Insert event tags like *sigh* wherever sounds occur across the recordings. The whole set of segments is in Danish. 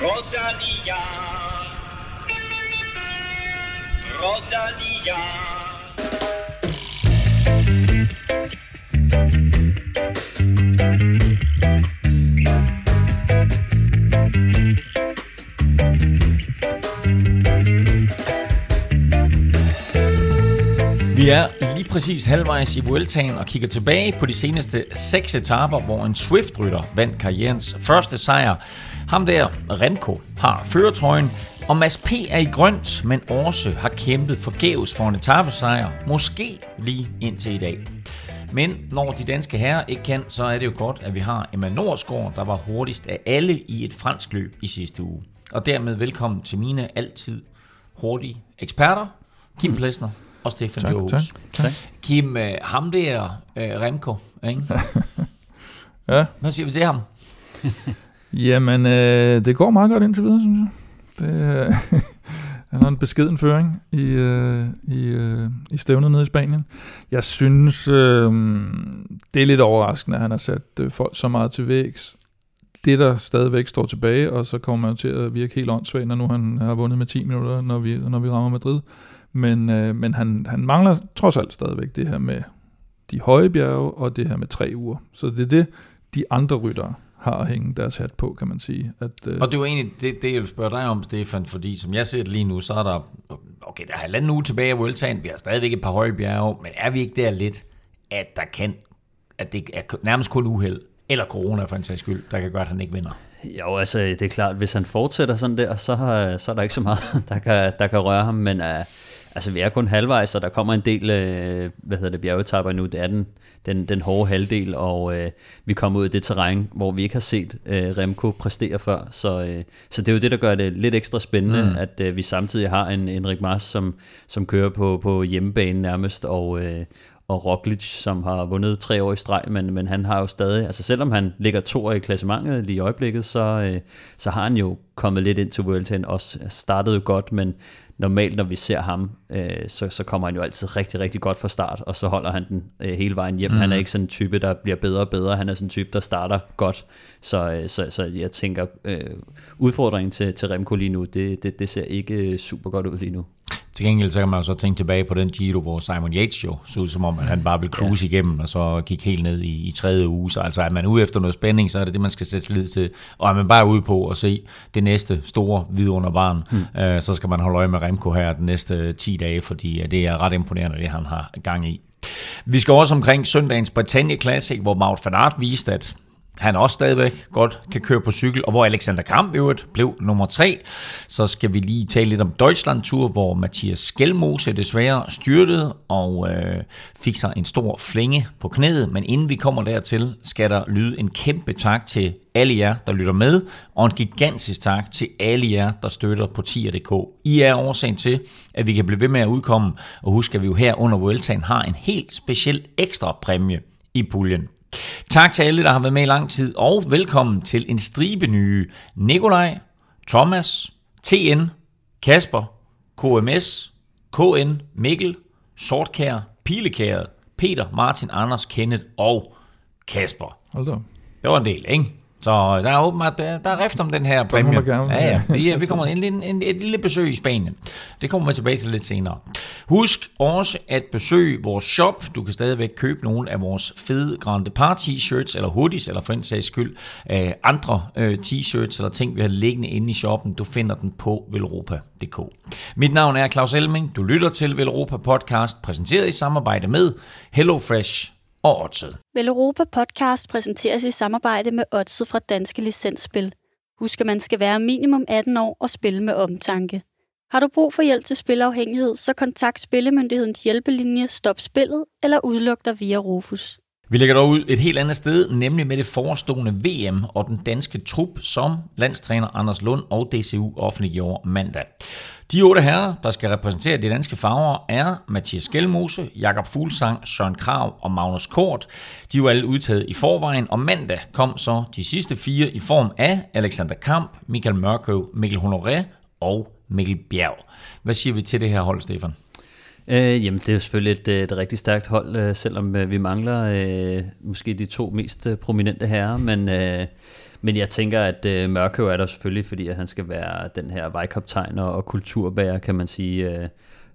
Rodalia. Rodalia. Vi er lige præcis halvvejs i Vueltaen og kigger tilbage på de seneste seks etaper, hvor en Swift-rytter vandt karrierens første sejr. Ham der, Remco, har føretrøjen, og Mads P. er i grønt, men også har kæmpet forgæves for en etappesejr, måske lige indtil i dag. Men når de danske herrer ikke kan, så er det jo godt, at vi har Emma Norsgaard, der var hurtigst af alle i et fransk løb i sidste uge. Og dermed velkommen til mine altid hurtige eksperter, Kim Plesner og Stefan Tak, Johus. tak, tak. Kim, øh, ham der, øh, Remco, ikke? *laughs* Ja, Hvad siger vi til ham? *laughs* jamen øh, det går meget godt indtil videre, synes jeg. Det, øh, *laughs* han har en beskeden føring i, øh, i, øh, i stævnet nede i Spanien. Jeg synes, øh, det er lidt overraskende, at han har sat øh, folk så meget til vægs. Det, der stadigvæk står tilbage, og så kommer man til at virke helt åndssvagt, når nu han har vundet med 10 minutter, når vi, når vi rammer Madrid. Men, øh, men han, han mangler trods alt stadigvæk det her med de høje bjerge, og det her med tre uger. Så det er det, de andre ryttere har at hænge deres hat på, kan man sige. At, øh, Og det er jo egentlig det, det, jeg vil spørge dig om, Stefan, fordi som jeg ser det lige nu, så er der, okay, der er halvanden uge tilbage af Vueltaen, vi har stadigvæk et par høje bjerge, men er vi ikke der lidt, at der kan, at det er nærmest kun uheld, eller corona for en sags skyld, der kan gøre, at han ikke vinder? Jo, altså det er klart, hvis han fortsætter sådan der, så, så er der ikke så meget, *laughs* der kan, der kan røre ham, men uh, altså vi er kun halvvejs, og der kommer en del, uh, hvad hedder det, bjergetapper nu, det er den, den, den hårde halvdel, og uh, vi kommer ud i det terræn, hvor vi ikke har set uh, Remco præstere før, så, uh, så det er jo det, der gør det lidt ekstra spændende, mm. at uh, vi samtidig har en Enrik Mars, som, som kører på, på hjemmebane nærmest, og, uh, og Roglic, som har vundet tre år i streg, men, men han har jo stadig, altså selvom han ligger to i klassementet lige i øjeblikket, så, øh, så har han jo kommet lidt ind til Vueltaen, også startede jo godt, men normalt når vi ser ham, øh, så, så kommer han jo altid rigtig, rigtig godt fra start, og så holder han den øh, hele vejen hjem. Mm. Han er ikke sådan en type, der bliver bedre og bedre, han er sådan en type, der starter godt, så, øh, så, så jeg tænker, øh, udfordringen til, til Remco lige nu, det, det, det ser ikke øh, super godt ud lige nu. Til gengæld så kan man jo så tænke tilbage på den Giro, hvor Simon Yates jo så ud som om, at han bare ville cruise ja. igennem, og så gik helt ned i, i tredje uge. Så altså er man ude efter noget spænding, så er det det, man skal sætte lid til. Og er man bare ude på at se det næste store vidunderbarn, hmm. øh, så skal man holde øje med Remco her den næste 10 dage, fordi det er ret imponerende, det han har gang i. Vi skal også omkring søndagens Britannia Classic, hvor Maud van Aert viste, at han også stadigvæk godt kan køre på cykel, og hvor Alexander Kamp i øvrigt blev nummer tre. Så skal vi lige tale lidt om Deutschland Tour, hvor Mathias Skelmose desværre styrtede og øh, fik sig en stor flænge på knæet. Men inden vi kommer dertil, skal der lyde en kæmpe tak til alle jer, der lytter med, og en gigantisk tak til alle jer, der støtter på tier.dk. I er årsagen til, at vi kan blive ved med at udkomme, og husk, at vi jo her under Vueltaen har en helt speciel ekstra præmie i puljen. Tak til alle, der har været med i lang tid, og velkommen til en stribe nye Nikolaj, Thomas, TN, Kasper, KMS, KN, Mikkel, Sortkær, Pilekær, Peter, Martin, Anders, Kenneth og Kasper. Hold da. Det var en del, ikke? Så der er åbenbart, der, der er rift om den her præmie. gerne. Ja, ja. Vi, vi kommer en, en, en, et lille besøg i Spanien. Det kommer vi tilbage til lidt senere. Husk også at besøge vores shop. Du kan stadigvæk købe nogle af vores fede Grande Par t-shirts, eller hoodies, eller for en sags skyld øh, andre øh, t-shirts, eller ting, vi har liggende inde i shoppen. Du finder den på velropa.dk. Mit navn er Claus Elming. Du lytter til Velropa Podcast, præsenteret i samarbejde med HelloFresh og Odset. Vel Europa Podcast præsenteres i samarbejde med Odset fra Danske Licensspil. Husk, at man skal være minimum 18 år og spille med omtanke. Har du brug for hjælp til spilafhængighed, så kontakt Spillemyndighedens hjælpelinje Stop Spillet eller udluk dig via Rufus. Vi lægger dog ud et helt andet sted, nemlig med det forestående VM og den danske trup, som landstræner Anders Lund og DCU offentliggjorde mandag. De otte herrer, der skal repræsentere de danske farver, er Mathias Skelmose, Jakob Fuglsang, Søren Krav og Magnus Kort. De er jo alle udtaget i forvejen, og mandag kom så de sidste fire i form af Alexander Kamp, Michael Mørkøv, Mikkel Honoré og Mikkel Bjerg. Hvad siger vi til det her hold, Stefan? Øh, jamen, det er jo selvfølgelig et, øh, et rigtig stærkt hold, øh, selvom øh, vi mangler øh, måske de to mest øh, prominente herrer, men, øh, men jeg tænker, at øh, Mørkøv er der selvfølgelig, fordi at han skal være den her vejkaptajn og, og kulturbærer, kan man sige. Øh,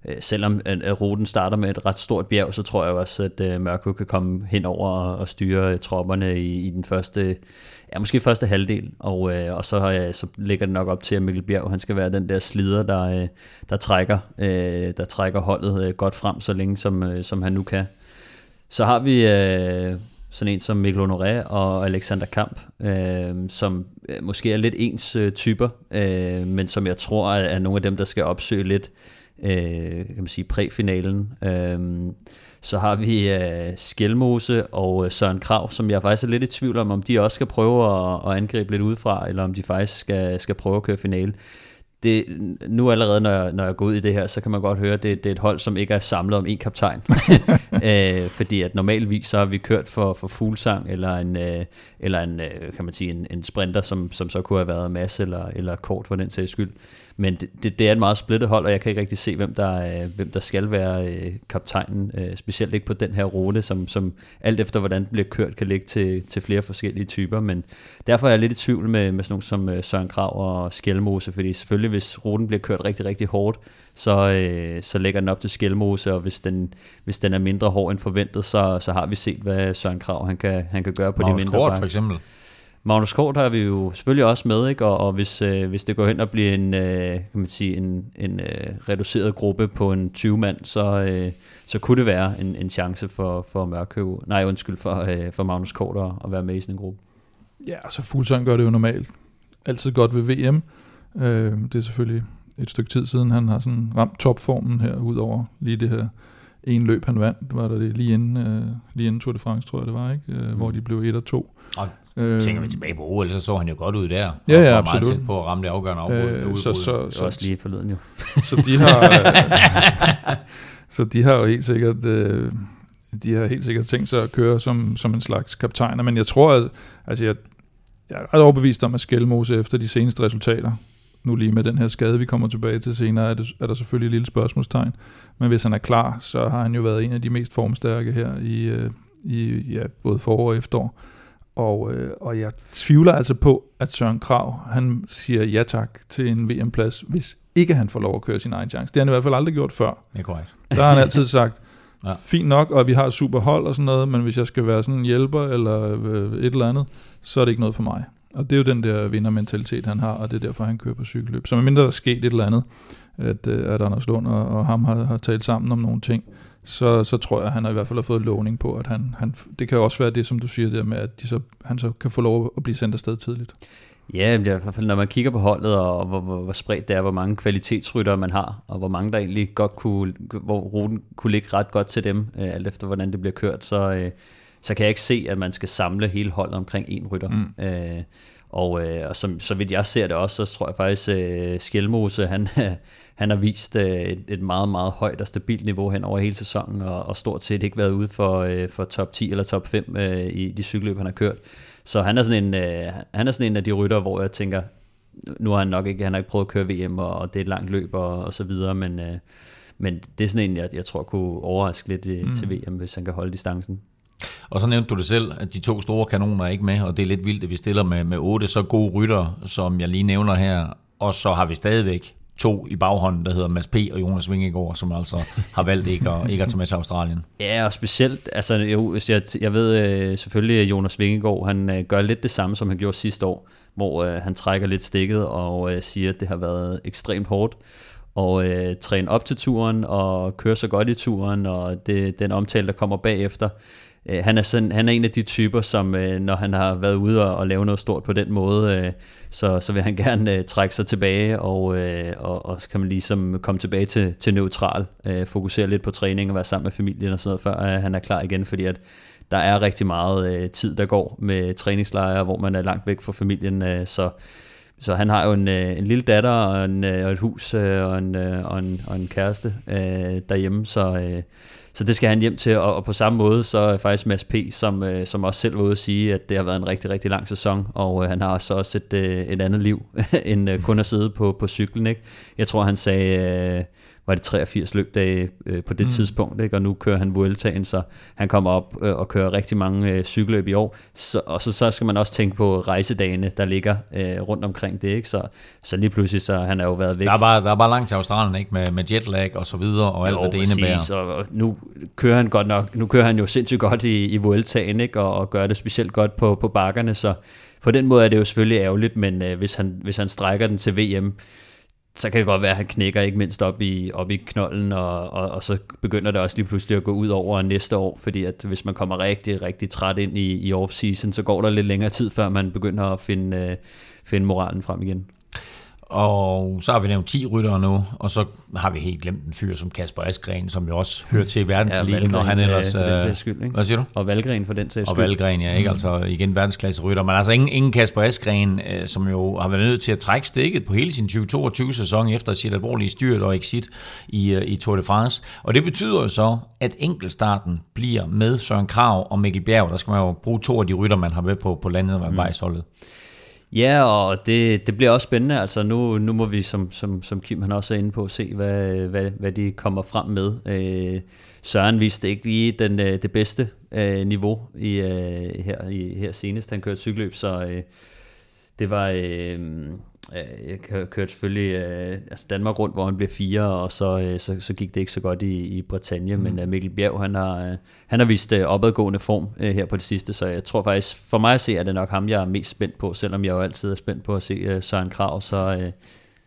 øh selvom øh, at, ruten starter med et ret stort bjerg, så tror jeg også, at øh, Mørkøv kan komme hen over og, og styre øh, tropperne i, i den første, ja, måske første halvdel, og, øh, og så, øh, så ligger det nok op til, at Mikkel Bjerg han skal være den der slider, der, øh, der, trækker, øh, der trækker holdet øh, godt frem, så længe som, øh, som han nu kan. Så har vi øh, sådan en som Mikkel Honoré og Alexander Kamp, øh, som øh, måske er lidt ens øh, typer, øh, men som jeg tror er, er nogle af dem, der skal opsøge lidt øh, kan man sige, præfinalen. Øh, så har vi øh, Skjelmose og øh, Søren Krav, som jeg faktisk er lidt i tvivl om, om de også skal prøve at, at angribe lidt udefra, eller om de faktisk skal, skal prøve at køre finale det, nu allerede, når jeg, når jeg går ud i det her, så kan man godt høre, at det, det er et hold, som ikke er samlet om en kaptajn. *laughs* øh, fordi at normalvis så har vi kørt for, for Fuglsang, eller en, øh, eller en, øh, kan man sige, en, en sprinter, som, som så kunne have været Mads eller, eller Kort for den sags skyld. Men det, det, det er et meget splittet hold, og jeg kan ikke rigtig se, hvem der, øh, hvem der skal være øh, kaptajnen, øh, specielt ikke på den her rute, som, som alt efter hvordan den bliver kørt, kan ligge til, til flere forskellige typer. Men derfor er jeg lidt i tvivl med, med sådan nogle som øh, Søren Krav og Skjelmose, fordi selvfølgelig hvis ruten bliver kørt rigtig, rigtig hårdt, så, øh, så lægger den op til Skjelmose, og hvis den, hvis den er mindre hård end forventet, så, så har vi set, hvad Søren Krav han kan, han kan gøre på Magnus de mindre Kort, for eksempel. Magnus Kort har vi jo selvfølgelig også med, ikke? Og, og hvis, øh, hvis det går hen og bliver en, øh, kan man sige, en, en øh, reduceret gruppe på en 20 mand, så, øh, så kunne det være en, en chance for, for Mørkøv, nej undskyld, for, øh, for Magnus Kort at, at være med i sådan en gruppe. Ja, altså Fuglsang gør det jo normalt. Altid godt ved VM. Øh, det er selvfølgelig et stykke tid siden, han har sådan ramt topformen her, ud over lige det her en løb, han vandt, var der det lige inden, øh, lige inden Tour de France, tror jeg det var, ikke? Øh, mm. hvor de blev 1 og 2. Og øh, tænker vi tilbage på OL, så så han jo godt ud der. Ja, ja, og absolut. Meget tæt på at ramme det afgørende afbrud. Øh, så, så, Så også lige forleden jo. *laughs* så de har, øh, så de har jo helt sikkert, øh, de har helt sikkert tænkt sig at køre som, som en slags kaptajner, men jeg tror, at, altså jeg, jeg er ret overbevist om, at Skelmose efter de seneste resultater, nu lige med den her skade, vi kommer tilbage til senere, er, det, er der selvfølgelig et lille spørgsmålstegn. Men hvis han er klar, så har han jo været en af de mest formstærke her i, øh, i ja, både forår og efterår. Og, øh, og jeg tvivler altså på, at Søren Krav, han siger ja tak til en VM-plads, hvis ikke han får lov at køre sin egen chance. Det har han i hvert fald aldrig gjort før. Det er korrekt. Der har han altid *laughs* sagt, Ja. fint nok, og vi har et super hold og sådan noget, men hvis jeg skal være sådan en hjælper eller øh, et eller andet, så er det ikke noget for mig. Og det er jo den der vindermentalitet, han har, og det er derfor, han kører på cykelløb. Så medmindre der er sket et eller andet, at, øh, at Anders Lund og, og ham har, har talt sammen om nogle ting, så, så tror jeg, at han har i hvert fald har fået lovning på, at han, han, det kan også være det, som du siger der med, at de så, han så kan få lov at blive sendt afsted tidligt. Ja, i hvert fald, når man kigger på holdet, og hvor, hvor, hvor spredt det er, hvor mange kvalitetsryttere man har, og hvor mange der egentlig godt kunne, hvor ruten kunne ligge ret godt til dem, øh, alt efter hvordan det bliver kørt, så, øh, så kan jeg ikke se, at man skal samle hele holdet omkring en rytter. Mm. Øh, og, øh, og som, så vidt jeg ser det også, så tror jeg faktisk, øh, Skjelmose, han, *laughs* han har vist øh, et, et meget, meget højt og stabilt niveau hen over hele sæsonen, og, og stort set ikke været ude for, øh, for top 10 eller top 5 øh, i de cykelløb, han har kørt. Så han er sådan en, øh, han er sådan en af de rytter, hvor jeg tænker, nu har han nok ikke, han har ikke prøvet at køre VM, og, og det er et langt løb og, og så videre, men, øh, men det er sådan en, jeg, jeg tror kunne overraske lidt øh, mm. til VM, hvis han kan holde distancen. Og så nævnte du det selv, at de to store kanoner er ikke med, og det er lidt vildt, at vi stiller med, med otte så gode rytter, som jeg lige nævner her. Og så har vi stadigvæk to i baghånden, der hedder Mads P. og Jonas Vingegaard, som altså har valgt ikke at, ikke at tage med til Australien. Ja, og specielt, altså jo, jeg, jeg ved øh, selvfølgelig, at Jonas Vingegaard, han øh, gør lidt det samme, som han gjorde sidste år, hvor øh, han trækker lidt stikket og øh, siger, at det har været ekstremt hårdt og øh, træne op til turen og køre så godt i turen, og det, den omtale, der kommer bagefter. Øh, han, er sådan, han er en af de typer, som øh, når han har været ude og, og lave noget stort på den måde, øh, så, så vil han *laughs* gerne øh, trække sig tilbage, og, øh, og, og så kan man ligesom komme tilbage til, til neutral, øh, fokusere lidt på træning og være sammen med familien og sådan noget, før øh, han er klar igen, fordi at der er rigtig meget øh, tid, der går med træningslejre, hvor man er langt væk fra familien, øh, så så han har jo en, øh, en lille datter og, en, øh, og et hus øh, og, en, øh, og, en, og en kæreste øh, derhjemme, så, øh, så det skal han hjem til. Og, og på samme måde så er faktisk Mads P., som, øh, som også selv var ude at sige, at det har været en rigtig, rigtig lang sæson, og øh, han har så også et, øh, et andet liv, *laughs* end øh, kun at sidde på, på cyklen. Ikke? Jeg tror, han sagde... Øh, var det 83 løbdage øh, på det mm. tidspunkt, ikke? og nu kører han Vueltaen, så han kommer op øh, og kører rigtig mange øh, cykelløb i år, så, og så, så skal man også tænke på rejsedagene, der ligger øh, rundt omkring det, ikke? Så, så lige pludselig, så han er jo været væk. Der er bare, der er bare langt til Australien, ikke? Med, med jetlag og så videre, og alt, jo, hvad det præcis, indebærer. Og, og nu kører han godt nok, nu kører han jo sindssygt godt i, i Vueltaen, ikke? Og, og gør det specielt godt på, på bakkerne, så på den måde er det jo selvfølgelig ærgerligt, men øh, hvis, han, hvis han strækker den til VM, så kan det godt være, at han knækker ikke mindst op i, op i knollen, og, og, og så begynder det også lige pludselig at gå ud over næste år, fordi at hvis man kommer rigtig, rigtig træt ind i, i off-season, så går der lidt længere tid, før man begynder at finde, øh, finde moralen frem igen. Og så har vi nævnt 10 ryttere nu, og så har vi helt glemt en fyr som Kasper Askren, som jo også hører til verdensligaen, ja, når han ellers... Øh, skyld, ikke? Hvad siger du? Og Valgren for den skyld. Og Valgren, ja, ikke? Mm. Altså igen verdensklasse rytter. Men altså ingen, ingen Kasper Askren, øh, som jo har været nødt til at trække stikket på hele sin 2022-sæson efter sit alvorlige styrt og exit i, øh, i Tour de France. Og det betyder jo så, at enkeltstarten bliver med Søren Krav og Mikkel Bjerg. Der skal man jo bruge to af de rytter, man har med på, på landet og mm. Ja, og det, det bliver også spændende. Altså nu, nu må vi, som, som, som Kim han også er inde på, se, hvad, hvad, hvad de kommer frem med. Øh, Søren viste ikke lige den, øh, det bedste øh, niveau i, øh, her, i, her senest. Han kørte cykelløb, så øh, det var... Øh, Øh, jeg kørte selvfølgelig øh, altså Danmark rundt, hvor han blev fire, og så, øh, så, så gik det ikke så godt i, i Bretagne, mm. men Mikkel Bjerg, han har, han har vist opadgående form her på det sidste, så jeg tror faktisk, for mig at se, er det nok ham, jeg er mest spændt på, selvom jeg jo altid er spændt på at se uh, Søren Krav, så...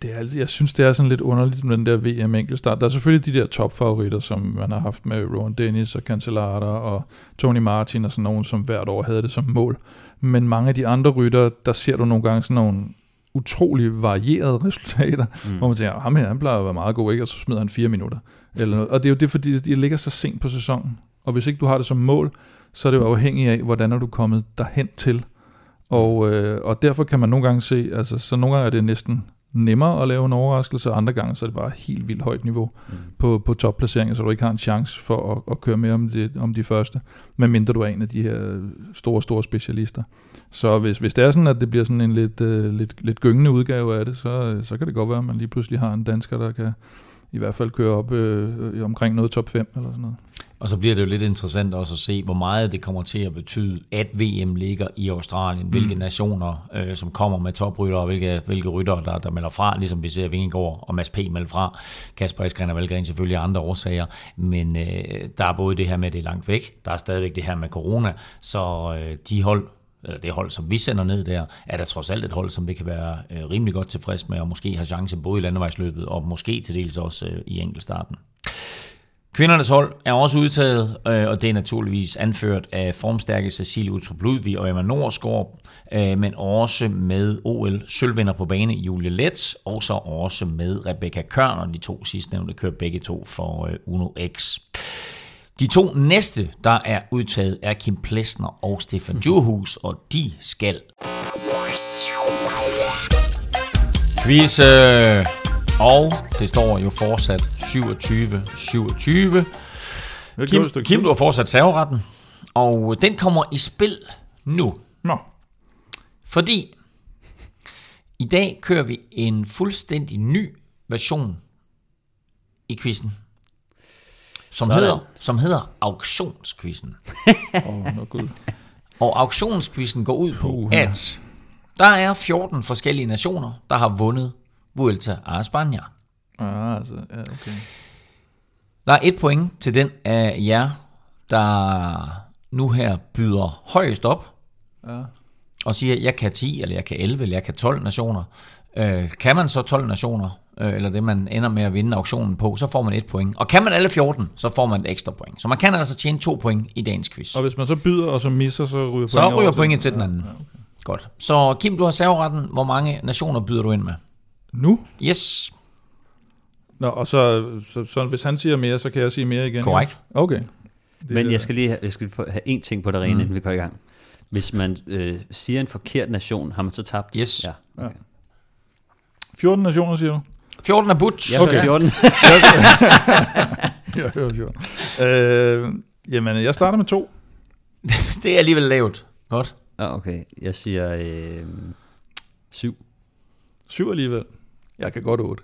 Det er, jeg synes, det er sådan lidt underligt med den der VM enkeltstart. Der er selvfølgelig de der topfavoritter, som man har haft med Rowan Dennis og Cancellara og Tony Martin og sådan nogen, som hvert år havde det som mål. Men mange af de andre rytter, der ser du nogle gange sådan nogle utrolig varierede resultater, mm. hvor man tænker, ham her, han plejer at være meget god, ikke? og så smider han fire minutter. Eller noget. Og det er jo det, fordi de ligger så sent på sæsonen. Og hvis ikke du har det som mål, så er det jo afhængigt af, hvordan er du kommet derhen til. Og, øh, og derfor kan man nogle gange se, altså så nogle gange er det næsten nemmere at lave en overraskelse, og andre gange så er det bare helt vildt højt niveau mm. på, på topplaceringer, så du ikke har en chance for at, at køre med om de, om de første, medmindre du er en af de her store, store specialister. Så hvis, hvis det er sådan, at det bliver sådan en lidt, uh, lidt, lidt gyngende udgave af det, så, så kan det godt være, at man lige pludselig har en dansker, der kan i hvert fald køre op øh, omkring noget top 5 eller sådan noget. Og så bliver det jo lidt interessant også at se, hvor meget det kommer til at betyde, at VM ligger i Australien. Mm. Hvilke nationer, øh, som kommer med toprytter, og hvilke, hvilke rytter, der, der melder fra. Ligesom vi ser Vingegaard og Mads P. melder fra. Kasper Eskren og Valgren selvfølgelig af andre årsager. Men øh, der er både det her med, at det er langt væk. Der er stadigvæk det her med corona. Så øh, de hold, eller det hold, som vi sender ned der, er der trods alt et hold, som vi kan være øh, rimelig godt tilfreds med, og måske have chance både i landevejsløbet, og måske til dels også øh, i enkeltstarten. Kvindernes hold er også udtaget, øh, og det er naturligvis anført af formstærke Cecilie Utrup Ludvig og Emma Norsgaard, øh, men også med OL sølvvinder på bane Julie Let, og så også med Rebecca Kørner. De to sidstnævnte kører begge to for øh, Uno X. De to næste, der er udtaget, er Kim Plesner og Stefan Djurhus, og de skal... Quiz, og det står jo fortsat 27-27. Kim, Kim, du har fortsat serveretten, og den kommer i spil nu. Nå. Fordi i dag kører vi en fuldstændig ny version i quizzen. Som hedder, som hedder auktionsquizzen. *laughs* oh, no Og auktionsquizzen går ud på, at der er 14 forskellige nationer, der har vundet Vuelta a España. Ah, altså, ja, okay. Der er et point til den af jer, der nu her byder højst op, ja. og siger, jeg kan 10, eller jeg kan 11, eller jeg kan 12 nationer. Øh, kan man så 12 nationer, øh, eller det man ender med at vinde auktionen på, så får man et point. Og kan man alle 14, så får man et ekstra point. Så man kan altså tjene to point i dagens quiz. Og hvis man så byder, og så misser, så ryger pointet Så ryger pointet til den anden. Ja, okay. Godt. Så Kim, du har serveretten. Hvor mange nationer byder du ind med? Nu? Yes. Nå, og så, så, så hvis han siger mere, så kan jeg sige mere igen? Korrekt. Okay. Det Men jeg skal lige have, jeg skal have en ting på det rene, mm. inden vi går i gang. Hvis man øh, siger en forkert nation, har man så tabt? Yes. Ja. Okay. 14 nationer, siger du? 14 er budt. Jeg okay. 14. *laughs* jeg hører 14. Øh, jamen, jeg starter med to. *laughs* det er alligevel lavt. Godt. Ja, okay. Jeg siger øh, syv. Syv alligevel. Jeg kan godt otte.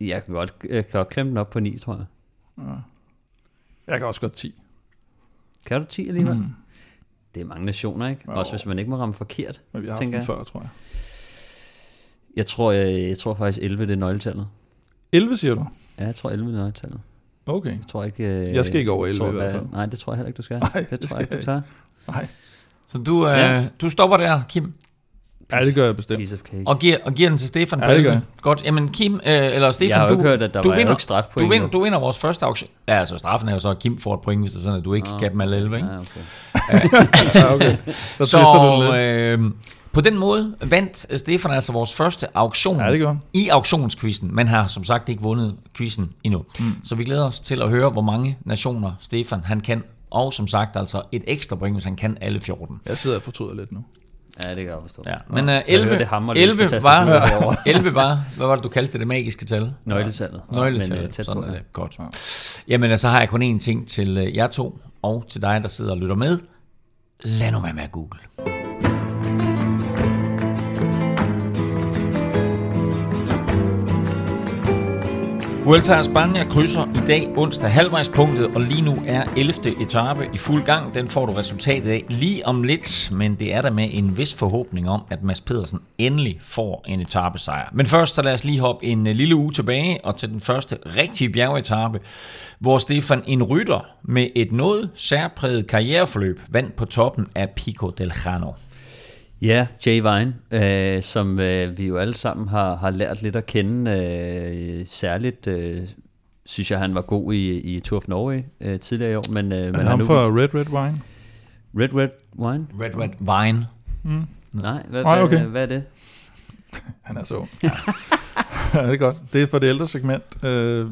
Jeg kan godt, jeg kan godt klemme den op på 9, tror jeg. Jeg kan også godt 10. Kan du 10 alligevel? Mm. Det er mange nationer, ikke? Jo. Også hvis man ikke må ramme forkert, Men vi har haft den jeg. før, tror jeg. Jeg tror, jeg, jeg tror faktisk 11 det er nøgletallet. 11 siger du? Ja, jeg tror 11 det er nøgletallet. Okay. Jeg tror ikke... øh, Jeg skal ikke over 11 tror, i hvert hvad- fald. Nej, det tror jeg heller ikke, du skal. Nej, det, det tror skal jeg ikke, du tør. Nej. Så du, øh, Ja. du stopper der, Kim, Ja, det gør jeg bestemt. Piece of cake. og giver, og giver den til Stefan. Ja, det gør 11. jeg. Godt. Jamen, Kim, øh, eller Stefan, jeg har du, ikke hørt, at der du var vinder, ikke strafpoint. du, vinder, du vinder vores første auktion. Ja, altså straffen er jo så, at Kim får et point, hvis det er sådan, at du ikke Ah, kan dem alle 11, ikke? Ja, okay. *laughs* Ja, okay. Så lidt. øh, på den måde vandt Stefan altså vores første auktion Ja, det gør i auktionskvisten, men har som sagt ikke vundet quizzen endnu. Mm. Så vi glæder os til at høre, hvor mange nationer Stefan han kan, og som sagt altså et ekstra point, hvis han kan alle 14. Jeg sidder og fortryder lidt nu. Ja, det kan jeg forstå. Ja, men uh, hører 11, det hammer løs 11 på var, tastaturet herovre. 11 var, hvad var det, du kaldte det, det magiske tal? Nøgletallet. Men, Nøgletal. øh, tæt Sådan på, er ja. det. Godt. Jamen, så har jeg kun én ting til øh, jer to, og til dig, der sidder og lytter med. Lad nu være med at google. Vuelta a España krydser i dag onsdag halvvejspunktet, og lige nu er 11. etape i fuld gang. Den får du resultatet af lige om lidt, men det er der med en vis forhåbning om, at Mads Pedersen endelig får en etapesejr. Men først så lad os lige hoppe en øh, lille uge tilbage og til den første rigtige bjergetape, hvor Stefan en rytter med et noget særpræget karriereforløb vandt på toppen af Pico del Jano. Ja, Jay Vine, øh, som øh, vi jo alle sammen har, har lært lidt at kende. Øh, særligt øh, synes jeg, han var god i, i Tour of Norway øh, tidligere i år. Men, øh, men Men han ham nu for vist- Red Red Wine. Red Red Wine? Red Red Vine. Nej, hvad, Nej, okay. hvad, hvad er det? *laughs* Han er så *laughs* ja, *laughs* det er godt. Det er for det ældre segment. Øh,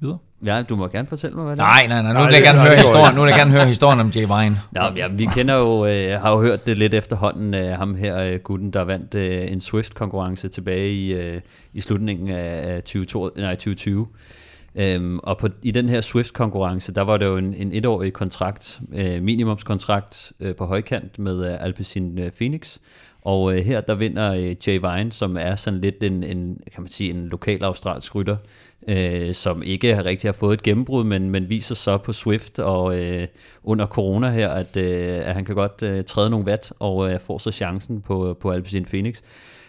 videre. Ja, du må gerne fortælle mig, hvad det er. Nej, nej, nej, nu vil jeg gerne høre historien. Nu vil jeg gerne høre historien om Jay Vine. Nå, ja, vi kender jo, øh, har jo hørt det lidt efterhånden, øh, ham her, øh, gutten, der vandt øh, en Swift-konkurrence tilbage i, øh, i slutningen af 2020. Nej, 2020. Øhm, og på, i den her Swift-konkurrence, der var det jo en, en etårig kontrakt, øh, minimumskontrakt øh, på højkant med øh, Alpecin øh, Phoenix. Og øh, her der vinder øh, Jay Vine, som er sådan lidt en, en kan man sige, en lokal australsk rytter, øh, som ikke har rigtig har fået et gennembrud, men, men viser så på Swift og øh, under corona her, at, øh, at han kan godt øh, træde nogle vat og øh, får så chancen på, på Alpecin Phoenix.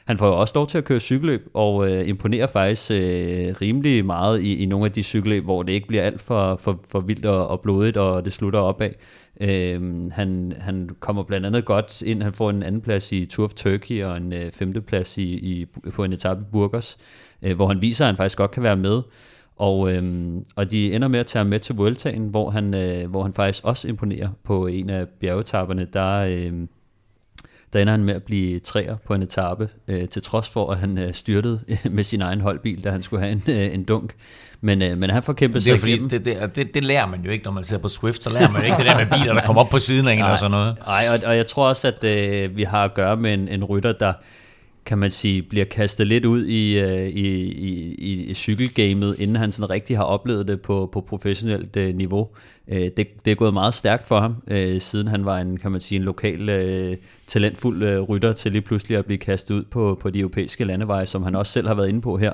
Han får jo også lov til at køre cykelløb, og øh, imponerer faktisk øh, rimelig meget i, i nogle af de cykelløb, hvor det ikke bliver alt for, for, for vildt og, og blodigt, og det slutter opad. Øh, han, han kommer blandt andet godt ind, han får en anden plads i Tour of Turkey, og en øh, femte plads i, i, på en etape i Burgos, øh, hvor han viser, at han faktisk godt kan være med. Og, øhm, og de ender med at tage ham med til Vueltaen, hvor han, øh, hvor han faktisk også imponerer på en af bjergetapperne. Der, øh, der ender han med at blive træer på en etape, øh, til trods for, at han øh, styrtede *laughs* med sin egen holdbil, da han skulle have en, øh, en dunk. Men, øh, men han får kæmpet sig fordi, igennem. det, det, det, det lærer man jo ikke, når man ser på Swift, så lærer man jo ikke det der med biler, der kommer op på siden af en og sådan noget. Nej, og, og jeg tror også, at øh, vi har at gøre med en, en rytter, der kan man sige, bliver kastet lidt ud i, øh, i, i, i, i cykelgamet, inden han sådan rigtig har oplevet det på, på professionelt øh, niveau. Øh, det, det er gået meget stærkt for ham, øh, siden han var en, kan man sige, en lokal øh, talentfuld øh, rytter til lige pludselig at blive kastet ud på, på de europæiske landeveje, som han også selv har været inde på her.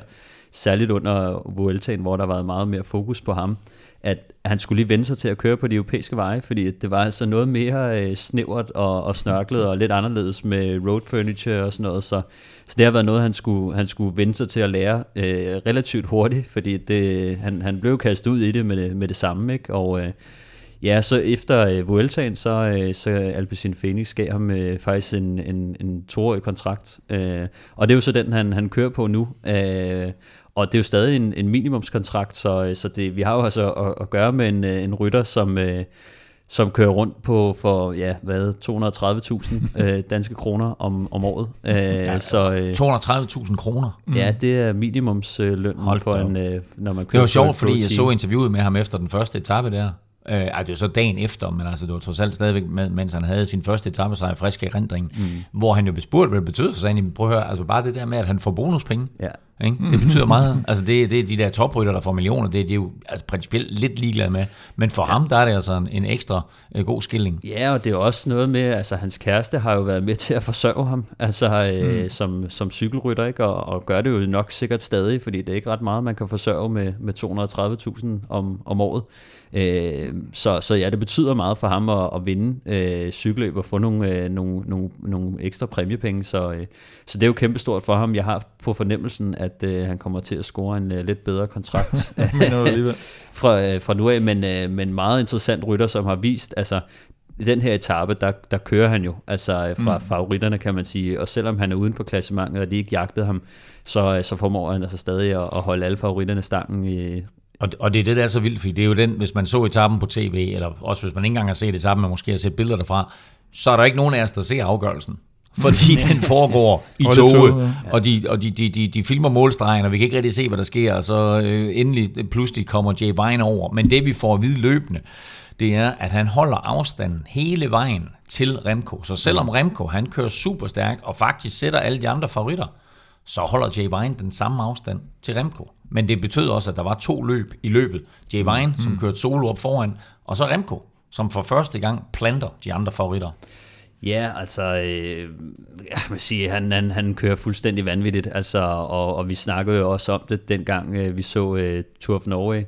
Særligt under Vueltaen, hvor der var meget mere fokus på ham at han skulle lige vende sig til at køre på de europæiske veje, fordi det var altså noget mere øh, snævert og, og snørklet og lidt anderledes med road furniture og sådan noget, så, så det har været noget, han skulle, han skulle vende sig til at lære øh, relativt hurtigt, fordi det, han, han blev kastet ud i det med det, med det samme, ikke? og øh, Ja, så efter øh, Vueltaen, så, øh, så Alpecin Phoenix gav ham øh, faktisk en, en, en toårig kontrakt. Øh, og det er jo så den, han, han kører på nu. Øh, og det er jo stadig en, en minimumskontrakt, så, så det, vi har jo altså at, at gøre med en, øh, en rytter, som, øh, som kører rundt på for, ja, hvad, 230.000 *laughs* øh, danske kroner om, om året. Øh, ja, så øh, 230.000 kroner. ja, det er minimumsløn Hold for en, øh, når man kører Det var sjovt, fordi jeg så interviewet med ham efter den første etape der. Øh, ej, det var så dagen efter, men altså, det var trods alt stadigvæk, med, mens han havde sin første etape frisk i erindring, mm. hvor han jo blev spurgt, hvad det betød, så sagde han, prøv at høre, altså bare det der med, at han får bonuspenge, Ja. Ikke? Det betyder meget. Altså det, det er de der toprytter, der får millioner, det er de jo altså, principielt lidt ligeglade med. Men for ja. ham, der er det altså en, en ekstra uh, god skilling. Ja, og det er også noget med, altså hans kæreste har jo været med til at forsørge ham, altså øh, mm. som, som cykelrytter, ikke? Og, og gør det jo nok sikkert stadig, fordi det er ikke ret meget, man kan forsørge med, med 230.000 om, om året. Øh, så, så ja, det betyder meget for ham at, at vinde øh, cykelløb og få nogle, øh, nogle, nogle, nogle ekstra præmiepenge, så, øh, så det er jo kæmpestort for ham. Jeg har på fornemmelsen, at øh, han kommer til at score en øh, lidt bedre kontrakt *laughs* *laughs* fra, øh, fra nu af, men, øh, men meget interessant rytter, som har vist, altså i den her etape, der, der kører han jo, altså fra mm. favoritterne kan man sige, og selvom han er uden for klassementet, og de ikke jagtede ham, så, så formår han altså stadig at, at holde alle favoritterne stangen i, og, og det er det, der er så vildt, fordi det er jo den, hvis man så etappen på tv, eller også hvis man ikke engang har set etappen, men måske har set billeder derfra, så er der ikke nogen af os, der ser afgørelsen. Fordi *laughs* den foregår i toget, ja. og, de, og de, de, de, de filmer målstregen, og vi kan ikke rigtig se, hvad der sker, og så øh, endelig pludselig kommer Jay Vine over. Men det, vi får at vide løbende, det er, at han holder afstanden hele vejen til Remco. Så selvom Remco, han kører super stærkt, og faktisk sætter alle de andre favoritter, så holder Jay Vine den samme afstand til Remco. Men det betød også, at der var to løb i løbet. Jay Vine, mm. som kørte solo op foran, og så Remco, som for første gang planter de andre favoritter. Ja, altså, øh, jeg må sige, han, han, han kører fuldstændig vanvittigt, altså, og, og vi snakkede jo også om det dengang, øh, vi så øh, Tour of Norway,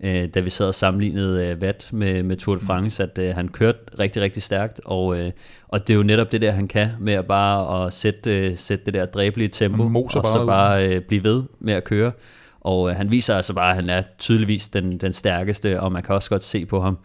øh, da vi sad og sammenlignede øh, Watt med, med Tour de France, at øh, han kørte rigtig, rigtig stærkt, og, øh, og det er jo netop det der, han kan, med at bare at sætte, øh, sætte det der dræbelige tempo, og så bare øh, blive ved med at køre. Og øh, han viser altså bare, at han er tydeligvis den, den stærkeste, og man kan også godt se på ham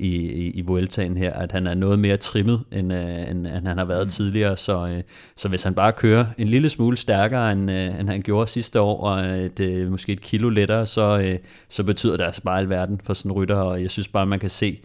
i, i, i Vueltaen her, at han er noget mere trimmet, end, øh, end, end han har været mm. tidligere. Så, øh, så hvis han bare kører en lille smule stærkere, end, øh, end han gjorde sidste år, og et, øh, måske et kilo lettere, så, øh, så betyder det altså bare alverden for sådan en rytter, og jeg synes bare, man kan se,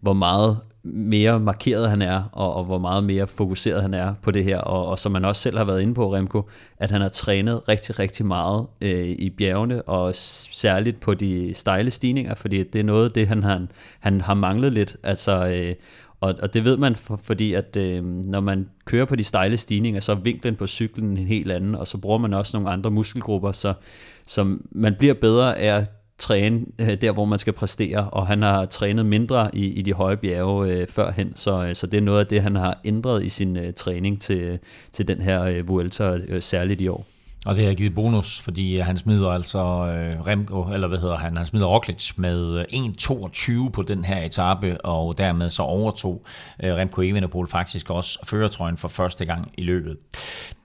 hvor meget mere markeret han er, og, og hvor meget mere fokuseret han er på det her, og, og som man også selv har været inde på, Remko, at han har trænet rigtig, rigtig meget øh, i bjergene, og særligt på de stejle stigninger, fordi det er noget det, han han, han har manglet lidt, altså, øh, og, og det ved man, for, fordi at øh, når man kører på de stejle stigninger, så er vinklen på cyklen en helt anden, og så bruger man også nogle andre muskelgrupper, så, så man bliver bedre af at træne øh, der, hvor man skal præstere, og han har trænet mindre i, i de høje bjerge øh, førhen, så, øh, så det er noget af det, han har ændret i sin øh, træning til, til den her øh, Vuelta, øh, særligt i år. Og det har givet bonus, fordi han smider altså øh, Remco, eller hvad hedder han, han smider Roglic med øh, 1.22 på den her etape, og dermed så overtog øh, Remco Evenepoel faktisk også føretrøjen for første gang i løbet.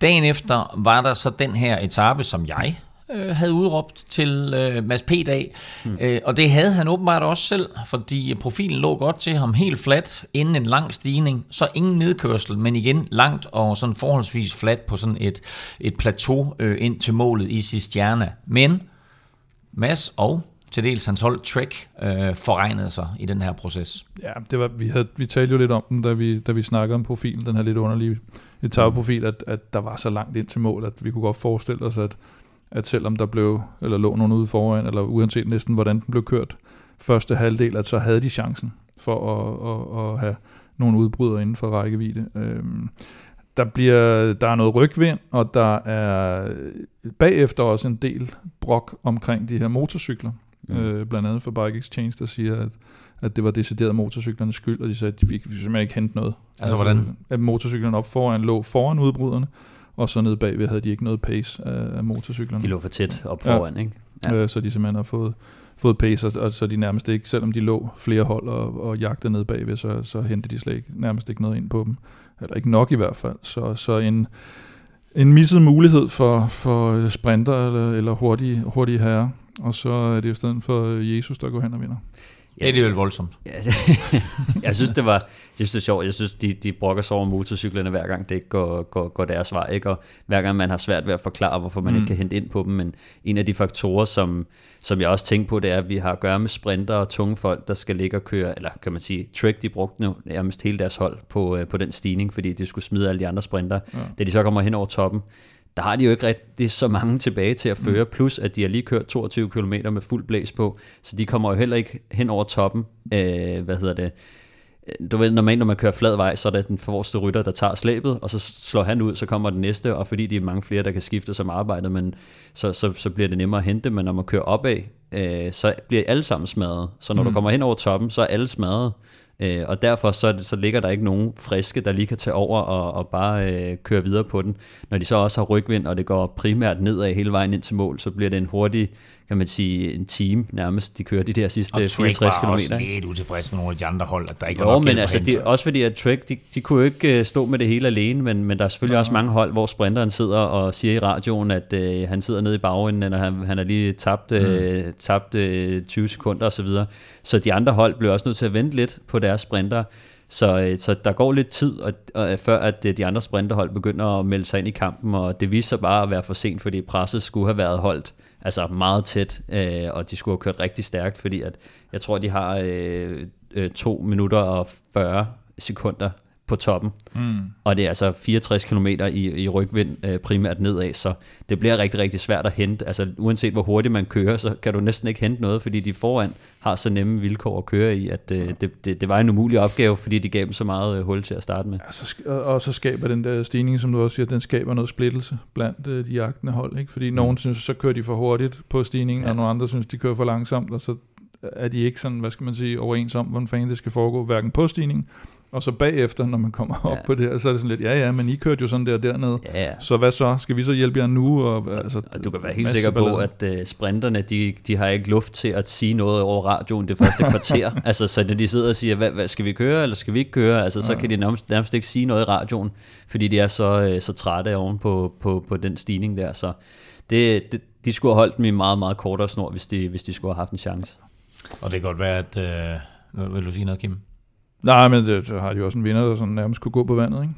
Dagen efter var der så den her etape, som jeg øh, havde udråbt til øh, Mads P-dag. Hmm. Øh, og det havde han åbenbart også selv, fordi profilen lå godt til ham helt fladt inden en lang stigning. Så ingen nedkørsel, men igen langt og sådan forholdsvis fladt på sådan et, et plateau øh, ind til målet i Cisterna. Men Mads og til dels hans hold Trek øh, forregnede sig i den her proces. Ja, det var, vi, havde, vi talte jo lidt om den, da vi, da vi snakkede om profilen, den her lidt underlige etageprofil, at, at der var så langt ind til mål, at vi kunne godt forestille os, at at selvom der blev, eller lå nogen ude foran, eller uanset næsten hvordan den blev kørt første halvdel, at så havde de chancen for at, at, at have nogle udbrydere inden for rækkevidde. Øhm, der, bliver, der er noget rygvind, og der er bagefter også en del brok omkring de her motorcykler. Mm. Øh, blandt andet for Bike Exchange, der siger, at, at det var decideret motorcyklernes skyld, og de sagde, at de fik simpelthen ikke hente noget. Altså, altså hvordan? At motorcyklerne op foran lå foran udbryderne, og så nede bagved havde de ikke noget pace af, af motorcyklerne. De lå for tæt op foran, ja. ikke? Ja. Øh, så de simpelthen har fået, fået pace, og, og så de nærmest ikke, selvom de lå flere hold og, og jagtede ned bagved, så, så hentede de slet ikke, nærmest ikke noget ind på dem. Eller ikke nok i hvert fald. Så, så en, en misset mulighed for, for sprinter eller, eller hurtige, hurtige herrer. Og så er det i stedet for Jesus, der går hen og vinder. Ja, det er jo voldsomt. *laughs* jeg synes, det var, jeg synes, det er sjovt. Jeg synes, de, de brokker sig over motorcyklerne hver gang det ikke går, går, går deres vej. Ikke? Og hver gang man har svært ved at forklare, hvorfor man mm. ikke kan hente ind på dem. Men en af de faktorer, som, som jeg også tænker på, det er, at vi har at gøre med sprinter og tunge folk, der skal ligge og køre, eller kan man sige, Trek, de brugte nu nærmest hele deres hold på, øh, på den stigning, fordi de skulle smide alle de andre sprinter. Ja. Da de så kommer hen over toppen, der har de jo ikke rigtig så mange tilbage til at mm. føre, plus at de har lige kørt 22 km med fuld blæs på, så de kommer jo heller ikke hen over toppen, øh, hvad hedder det, du ved, normalt når man kører flad vej, så er det den forreste rytter, der tager slæbet, og så slår han ud, så kommer den næste, og fordi de er mange flere, der kan skifte som arbejder, men så, så, så bliver det nemmere at hente, men når man kører opad, øh, så bliver alle sammen smadret. Så når mm. du kommer hen over toppen, så er alle smadret. Øh, og derfor så, så ligger der ikke nogen friske, der lige kan tage over og, og bare øh, køre videre på den. Når de så også har rygvind, og det går primært nedad hele vejen ind til mål, så bliver det en hurtig kan man sige, en team nærmest, de kører de der sidste 64 km. Og også lidt utilfreds med nogle af de andre hold, at der ikke jo, men altså, de, også fordi at Trek, de, de kunne jo ikke uh, stå med det hele alene, men, men der er selvfølgelig ja. også mange hold, hvor sprinteren sidder og siger i radioen, at uh, han sidder nede i bagenden, og han, han har lige tabt, uh, mm. tabt uh, 20 sekunder osv. Så, videre. så de andre hold bliver også nødt til at vente lidt på deres sprinter. Så, så der går lidt tid, og, og, før at de andre sprinterhold begynder at melde sig ind i kampen, og det viser sig bare at være for sent, fordi presset skulle have været holdt altså meget tæt, øh, og de skulle have kørt rigtig stærkt, fordi at jeg tror, de har øh, øh, 2 minutter og 40 sekunder på toppen. Mm. Og det er altså 64 km i, i rygvind øh, primært nedad, så det bliver rigtig, rigtig svært at hente. Altså uanset hvor hurtigt man kører, så kan du næsten ikke hente noget, fordi de foran har så nemme vilkår at køre i, at øh, det, det, det var en umulig opgave, fordi de gav dem så meget øh, hul til at starte med. Altså, og så skaber den der stigning, som du også siger, den skaber noget splittelse blandt øh, de jagtende hold, ikke? fordi mm. nogen synes, så kører de for hurtigt på stigningen, ja. og nogle andre synes, de kører for langsomt, og så er de ikke sådan, hvad skal man sige, overens om, hvordan fanden det skal foregå, hverken på stigningen og så bagefter, når man kommer op ja. på det her, så er det sådan lidt, ja ja, men I kørte jo sådan der dernede. Ja, ja. Så hvad så? Skal vi så hjælpe jer nu? Og, altså, og du kan være helt sikker på, at uh, sprinterne, de, de har ikke luft til at sige noget over radioen det første kvarter. *laughs* altså, så når de sidder og siger, hvad, hvad, skal vi køre, eller skal vi ikke køre? Altså, så ja. kan de nærmest, nærmest ikke sige noget i radioen, fordi de er så, uh, så trætte oven på, på, på den stigning der. Så det, det, de skulle have holdt dem i meget, meget kortere snor, hvis de, hvis de skulle have haft en chance. Og det kan godt være, at... Uh, vil du sige noget, Kim? Nej, men det, så har de også en vinder, der sådan nærmest kunne gå på vandet, ikke?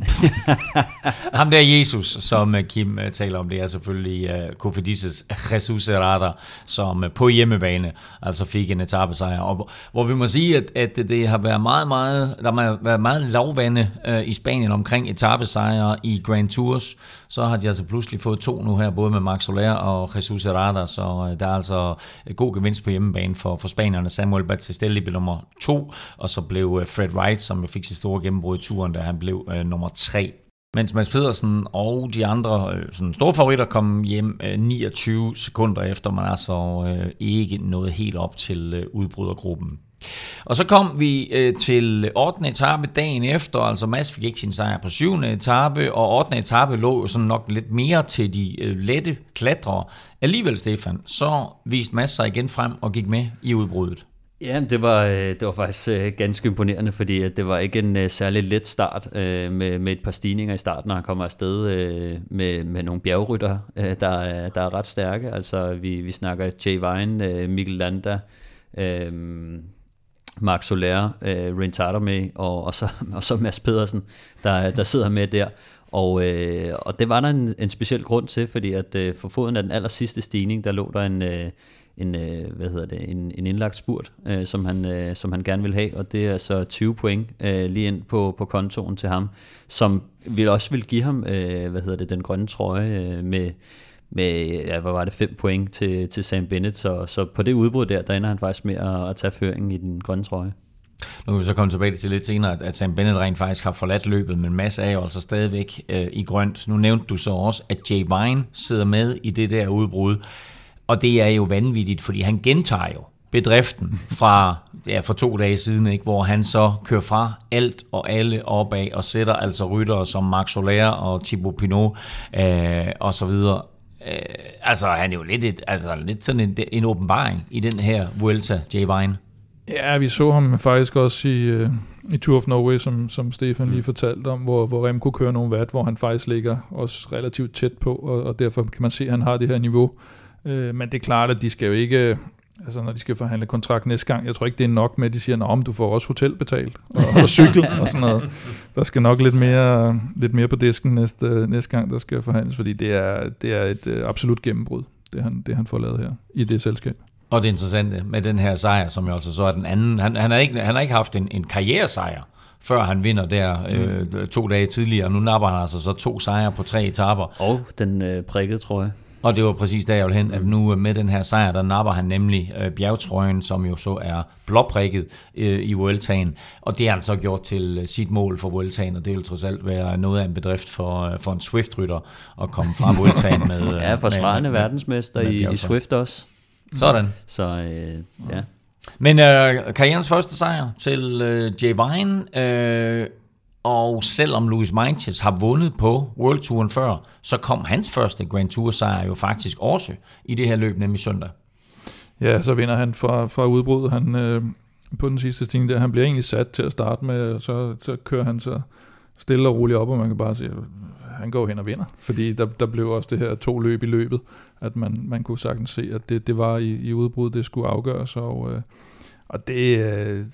*laughs* Ham der Jesus, som øh, Kim øh, taler om, det er selvfølgelig uh, Kofidis' Jesus Herrera, som uh, på hjemmebane altså fik en etappesejr. Og hvor vi må sige, at, at det har været meget, meget, der har været meget lavvande uh, i Spanien omkring etappesejre i Grand Tours. Så har de altså pludselig fået to nu her, både med Max Soler og Jesus Herrada, så øh, der er altså øh, god gevinst på hjemmebane for, for spanierne. Samuel Batistelli blev nummer to, og så blev øh, Fred Wright, som jo fik sit store gennembrud i turen, da han blev øh, nummer 3. Mens Mads Pedersen og de andre sådan store favoritter kom hjem 29 sekunder efter, man altså øh, ikke nåede helt op til øh, udbrydergruppen. Og så kom vi øh, til 8. etape dagen efter, altså Mads fik ikke sin sejr på 7. etape, og 8. etape lå jo sådan nok lidt mere til de øh, lette klatrere. Alligevel, Stefan, så viste Mads sig igen frem og gik med i udbruddet. Ja, det var, øh, det var faktisk øh, ganske imponerende, fordi det var ikke en øh, særlig let start med, med et par stigninger i starten, når han kommer afsted med, med nogle bjergrytter, der, der er ret stærke. Altså, vi, vi snakker Jay Vine, Mikkel Landa, Mark Soler, øh, Rentado med, og, og, så, *laughs* og så Mads Pedersen, der, der sidder med der. Og, øh, og det var der en, en speciel grund til, fordi at øh, for foden af den aller sidste stigning, der lå der en, øh, en, øh, hvad hedder det, en, en indlagt spurt, øh, som, han, øh, som han gerne vil have, og det er så 20 point øh, lige ind på, på kontoen til ham, som vil også vil give ham, øh, hvad hedder det, den grønne trøje øh, med, med, ja, hvad var det, 5 point til, til Sam Bennett, så, så på det udbrud der, der ender han faktisk med at, at tage føringen i den grønne trøje. Nu kan vi så komme tilbage til lidt senere, at Sam Bennett rent faktisk har forladt løbet, men masser er jo altså stadigvæk øh, i grønt. Nu nævnte du så også, at Jay Vine sidder med i det der udbrud. Og det er jo vanvittigt, fordi han gentager jo bedriften *laughs* fra, ja, for to dage siden, ikke, hvor han så kører fra alt og alle opad og sætter altså ryttere som Max Soler og Thibaut Pinot øh, og så videre. Øh, altså han er jo lidt, et, altså, lidt sådan en, en åbenbaring i den her Vuelta, Jay Vine. Ja, vi så ham faktisk også i, uh, i Tour of Norway, som, som Stefan lige mm. fortalte om, hvor, hvor Remco kører nogle vat, hvor han faktisk ligger også relativt tæt på, og, og derfor kan man se, at han har det her niveau. Øh, men det er klart, at de skal jo ikke, altså når de skal forhandle kontrakt næste gang, jeg tror ikke, det er nok med, at de siger, om du får også hotel betalt, og, og *laughs* cykel og sådan noget. Der skal nok lidt mere, lidt mere på disken næste, næste gang, der skal forhandles, fordi det er, det er et øh, absolut gennembrud, det han, det han får lavet her i det selskab. Og det interessante med den her sejr, som jo altså så er den anden, han, han, har, ikke, han har ikke haft en, en karrieresejr, før han vinder der øh, mm. to dage tidligere. Nu napper han altså så to sejre på tre etaper. Og den øh, prikkede, tror jeg. Og det var præcis der, jeg ville hen, at nu med den her sejr, der napper han nemlig øh, bjergtrøjen, som jo så er blåprikket øh, i Vueltaen, og det har han så gjort til øh, sit mål for Vueltaen, og det vil trods alt være noget af en bedrift for, øh, for en Swift-rytter at komme fra Vueltaen med... *laughs* Øh, ja, forsvarende med, verdensmester med, med i, i Swift også. Sådan. Så øh, ja. Men øh, karrierens første sejr til øh, Jay Vine, øh, og selvom Louis Meintjes har vundet på World Touren før, så kom hans første Grand Tour sejr jo faktisk også i det her løb, nemlig søndag. Ja, så vinder han fra, fra udbruddet. Han, øh, på den sidste stigning der, han bliver egentlig sat til at starte med, og så, så kører han så stille og roligt op, og man kan bare sige, han går hen og vinder. Fordi der, der blev også det her to løb i løbet, at man, man kunne sagtens se, at det, det var i, i udbrud, det skulle afgøres, og, øh, og det, øh,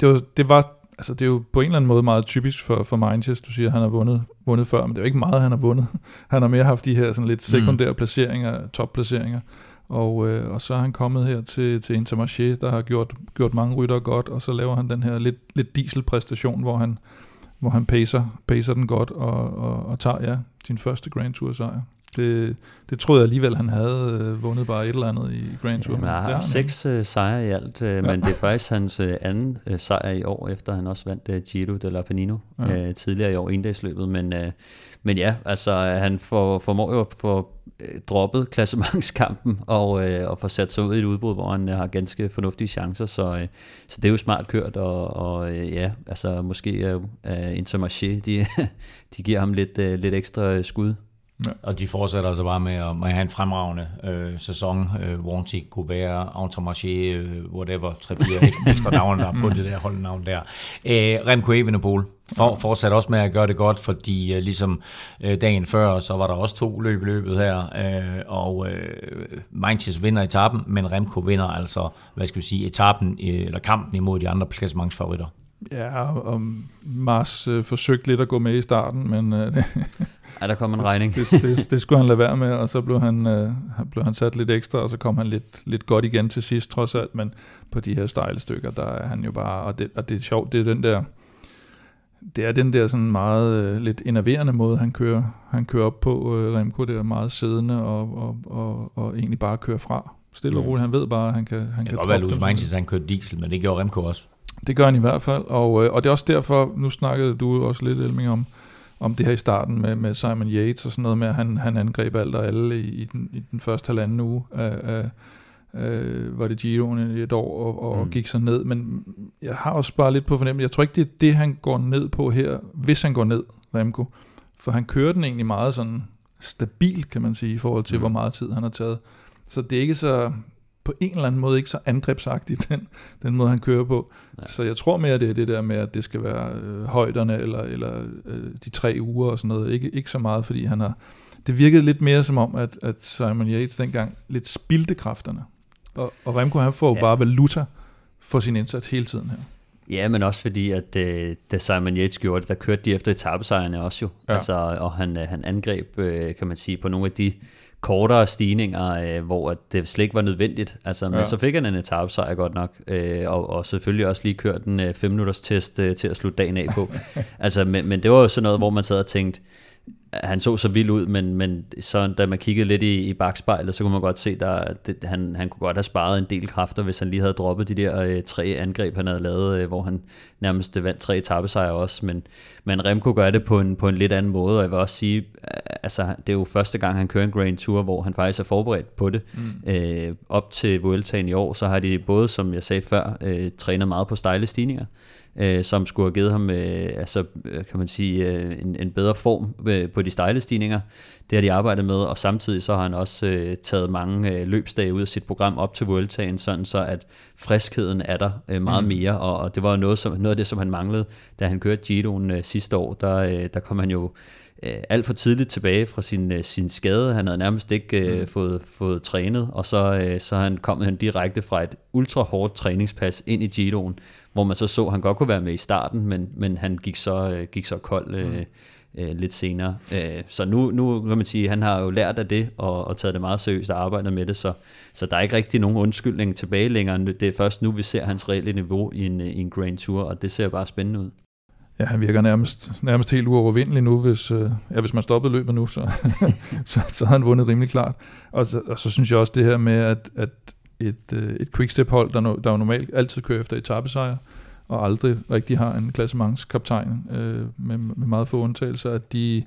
det, var, det var altså det er jo på en eller anden måde meget typisk for, for Manchester. Du siger, at han har vundet, vundet før, men det er jo ikke meget, han har vundet. *laughs* Han har mere haft de her sådan lidt sekundære mm. placeringer, topplaceringer. Og, øh, og så er han kommet her til, til Intermarché, der har gjort, gjort mange rytter godt, og så laver han den her lidt, lidt dieselpræstation, hvor han, hvor han pacer, pacer den godt og, og, og tager ja, sin første Grand Tour sejr. Det, det troede jeg alligevel, han havde øh, vundet bare et eller andet i Grand Tour. Ja, han har seks øh, sejre i alt, øh, ja. men det er faktisk hans øh, anden øh, sejr i år, efter han også vandt øh, Giro de Pennino ja. øh, tidligere i år, endagsløbet. Men, øh, men ja, altså han får, formår jo at få øh, droppet klassementskampen *laughs* og, øh, og få sat sig ud i et udbrud, hvor han øh, har ganske fornuftige chancer, så, øh, så det er jo smart kørt, og, og øh, ja, altså måske øh, Intermarché, de, *laughs* de giver ham lidt, øh, lidt ekstra skud. Ja. Og de fortsætter altså bare med at, med at have en fremragende øh, sæson. Øh, Warranty, Gobert, Entomarché, øh, whatever, 3-4 *laughs* ekstra, ekstra navne, der er på det der holdnavn der. Øh, Remco Evenepoel for, fortsat også med at gøre det godt, fordi øh, ligesom øh, dagen før, så var der også to løb i løbet her, øh, og øh, Mainz vinder etappen, men Remco vinder altså, hvad skal vi sige, etappen, øh, eller kampen imod de andre klassementsfavoritter. Ja, og Mars øh, forsøgte lidt at gå med i starten, men... Øh, ja, der kom en regning. det, det, det, skulle han lade være med, og så blev han, øh, blev han sat lidt ekstra, og så kom han lidt, lidt godt igen til sidst, trods alt, men på de her stejle stykker, der er han jo bare... Og det, og det er sjovt, det er den der... Det er den der sådan meget øh, lidt enerverende måde, han kører, han kører op på, øh, Remco, det er meget siddende og, og, og, og egentlig bare kører fra. Stille og roligt, han ved bare, at han kan, han det kan godt være, at han kørte diesel, men det gjorde Remco også. Det gør han i hvert fald, og, øh, og det er også derfor, nu snakkede du også lidt, Elming, om, om det her i starten med, med Simon Yates og sådan noget med, at han, han angreb alt og alle i, i, den, i den første halvanden uge af, af øh, var det Giroen i et år, og, og mm. gik så ned. Men jeg har også bare lidt på fornemmelse, jeg tror ikke, det er det, han går ned på her, hvis han går ned, Remco. For han kører den egentlig meget sådan stabil, kan man sige, i forhold til, mm. hvor meget tid han har taget. Så det er ikke så, på en eller anden måde ikke så angrebsagtig, *laughs* den, den måde, han kører på. Nej. Så jeg tror mere, det er det der med, at det skal være øh, højderne, eller, eller øh, de tre uger og sådan noget. Ikke, ikke så meget, fordi han har... Det virkede lidt mere som om, at, at Simon Yates dengang lidt spildte kræfterne. Og, og Remco, han får ja. bare valuta for sin indsats hele tiden her. Ja, men også fordi, at øh, da Simon Yates gjorde det, der kørte de efter etappesejrene også jo. Ja. Altså, og han, øh, han angreb, øh, kan man sige, på nogle af de kortere stigninger, øh, hvor det slet ikke var nødvendigt. Altså, men ja. så fik han en etappesejr godt nok, øh, og, og selvfølgelig også lige kørt en 5 øh, minutters test øh, til at slutte dagen af på. *laughs* altså, men, men det var jo sådan noget, hvor man sad og tænkte, han så så vild ud, men, men så da man kiggede lidt i, i bagspejlet, så kunne man godt se, at han, han kunne godt have sparet en del kræfter, hvis han lige havde droppet de der øh, tre angreb, han havde lavet, øh, hvor han nærmest vandt tre etappesejre også. Men, men Remco gør det på en, på en lidt anden måde, og jeg vil også sige, altså det er jo første gang, han kører en Grand Tour, hvor han faktisk er forberedt på det. Mm. Øh, op til Vueltaen i år, så har de både, som jeg sagde før, øh, trænet meget på stejle stigninger, øh, som skulle have givet ham øh, altså, øh, kan man sige, øh, en, en bedre form øh, på de stejle stigninger. Det har de arbejdet med, og samtidig så har han også øh, taget mange øh, løbsdage ud af sit program op til Vueltaen, sådan så at friskheden er der øh, meget mm. mere, og, og det var noget, som, noget af det, som han manglede, da han kørte Giroen øh, sidste år. Der, øh, der kom han jo øh, alt for tidligt tilbage fra sin, øh, sin skade. Han havde nærmest ikke øh, mm. fået, fået trænet, og så, øh, så han kom han direkte fra et ultra hårdt træningspas ind i Giroen, hvor man så så, at han godt kunne være med i starten, men, men han gik så, øh, gik så kold øh, mm. øh, lidt senere. Øh, så nu, nu kan man sige, at han har jo lært af det, og, og taget det meget seriøst og arbejdet med det, så, så der er ikke rigtig nogen undskyldning tilbage længere. Det er først nu, vi ser hans reelle niveau i en, i en Grand Tour, og det ser bare spændende ud. Ja, han virker nærmest, nærmest helt uovervindelig nu. Hvis, øh, ja, hvis man stoppede løbet nu, så, *laughs* så, så har han vundet rimelig klart. Og så, og så synes jeg også det her med, at, at et, øh, et quickstep-hold, der, no, der jo normalt altid kører efter etappesejre, og aldrig rigtig har en klassementskaptajn øh, med, med meget få undtagelser, at de,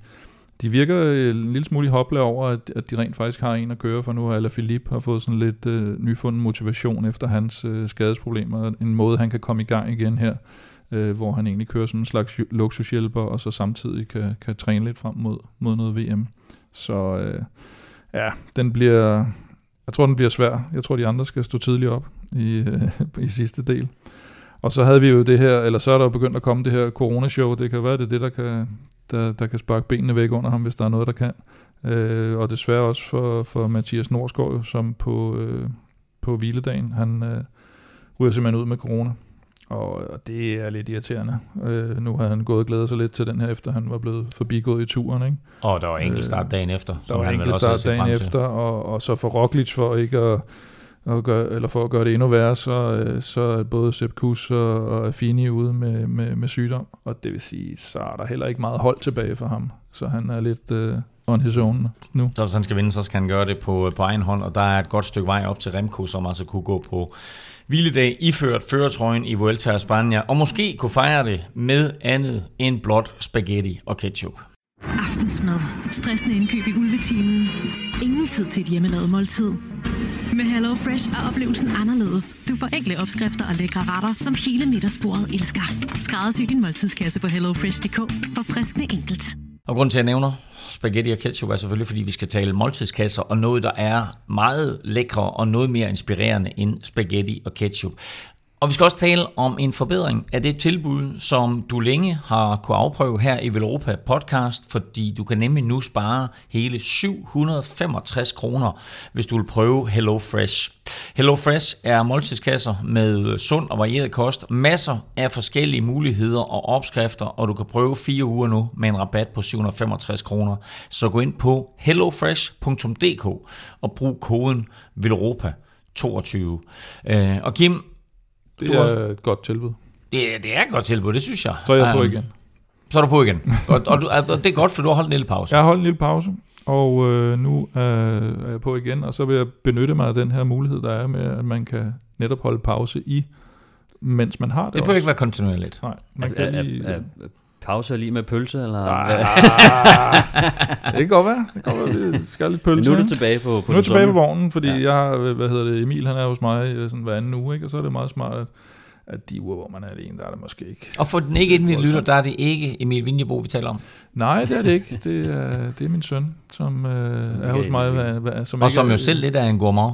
de virker øh, en lille smule hopla over, at, at de rent faktisk har en at køre for nu, eller Philippe har fået sådan lidt øh, nyfunden motivation efter hans øh, skadesproblemer, en måde han kan komme i gang igen her, øh, hvor han egentlig kører sådan en slags luksushjælper, og så samtidig kan, kan træne lidt frem mod, mod noget VM. Så øh, ja, den bliver, jeg tror den bliver svær. Jeg tror de andre skal stå tidligt op i, øh, *laughs* i sidste del. Og så havde vi jo det her, eller så er der jo begyndt at komme det her coronashow. Det kan være, det er det, der kan, der, der kan sparke benene væk under ham, hvis der er noget, der kan. Øh, og desværre også for, for Mathias Norsgaard, som på, øh, på hviledagen, han øh, ryger simpelthen ud med corona. Og, det er lidt irriterende. Øh, nu har han gået og glædet sig lidt til den her, efter han var blevet forbigået i turen. Ikke? Og der var enkelt start øh, dagen efter. Der var enkelt start dagen efter, og, og så for Roglic for ikke at og gør, eller for at gøre det endnu værre, så, øh, så er både Sepp Kuss og, og Affini ude med, med, med sygdom, og det vil sige, så er der heller ikke meget hold tilbage for ham, så han er lidt uh, on his own nu. Så hvis han skal vinde, så skal han gøre det på, på egen hånd, og der er et godt stykke vej op til Remco, som altså kunne gå på hviledag iført føretrøjen i Vuelta a Spania, og måske kunne fejre det med andet end blot spaghetti og ketchup. Aftensmad. Stressende indkøb i ulvetimen. Ingen tid til et hjemmelavet måltid. Med Hello Fresh er oplevelsen anderledes. Du får enkle opskrifter og lækre retter, som hele middagsbordet elsker. Skræddersy din måltidskasse på hellofresh.dk for friskende enkelt. Og grund til, at jeg nævner spaghetti og ketchup er selvfølgelig, fordi vi skal tale måltidskasser, og noget, der er meget lækre og noget mere inspirerende end spaghetti og ketchup. Og vi skal også tale om en forbedring af det tilbud, som du længe har kunne afprøve her i Velropa podcast, fordi du kan nemlig nu spare hele 765 kroner, hvis du vil prøve Hello Fresh. Hello Fresh er måltidskasser med sund og varieret kost, masser af forskellige muligheder og opskrifter, og du kan prøve fire uger nu med en rabat på 765 kroner. Så gå ind på hellofresh.dk og brug koden VELROPA 22. Øh, og Kim, det er har... et godt tilbud. Det, er, det er et godt tilbud, det synes jeg. Så er jeg på igen. Så er du på igen. *laughs* og, og, og, og det er godt, for du har holdt en lille pause. Jeg har holdt en lille pause, og øh, nu er jeg på igen, og så vil jeg benytte mig af den her mulighed, der er med, at man kan netop holde pause i, mens man har det Det bør ikke være kontinuerligt. Nej, man kan lige... Pause lige med pølse? Eller? Ah, *laughs* det kan godt være. Det kan godt være, vi skal lidt pølse. Men nu er du tilbage på, på Nu er tilbage på vognen, fordi ja. jeg har, hvad hedder det, Emil han er hos mig øh, sådan hver anden uge, ikke? og så er det meget smart, at, at de uger, hvor man er alene, der er det måske ikke. Og for den ikke inden lytter, der er det ikke Emil Vinjebo, vi taler om. Nej, det er det ikke. Det er, det er min søn, som øh, er hos mig. Hvad, hvad, som og som er, jo selv lidt af en gourmand.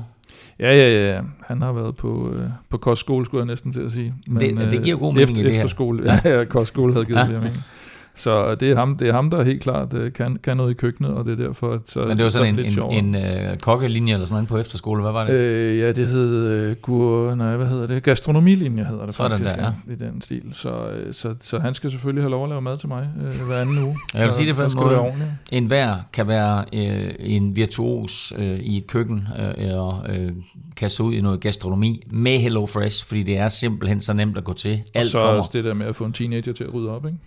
Ja, ja, ja. Han har været på, øh, på kostskole, skulle jeg næsten til at sige. Men, det, det giver god mening efter, i det her. Efterskole, ja, ja, kostskole havde givet ja. det mening. Så det er ham, det er ham der helt klart øh, kan, kan noget i køkkenet, og det er derfor, at så Men det var sådan en, en, en uh, kokkelinje eller sådan noget på efterskole, hvad var det? Øh, ja, det hed uh, gur, nej, hvad hedder det? Gastronomilinje hedder det sådan faktisk, der, ja. i den stil. Så, uh, så, så han skal selvfølgelig have lov at lave mad til mig uh, hver anden uge. *laughs* Jeg vil sige det på en måde. En hver kan være uh, en virtuos uh, i et køkken, uh, eller uh, kaste ud i noget gastronomi med Hello Fresh, fordi det er simpelthen så nemt at gå til. Alt og så kommer. også det der med at få en teenager til at rydde op, ikke?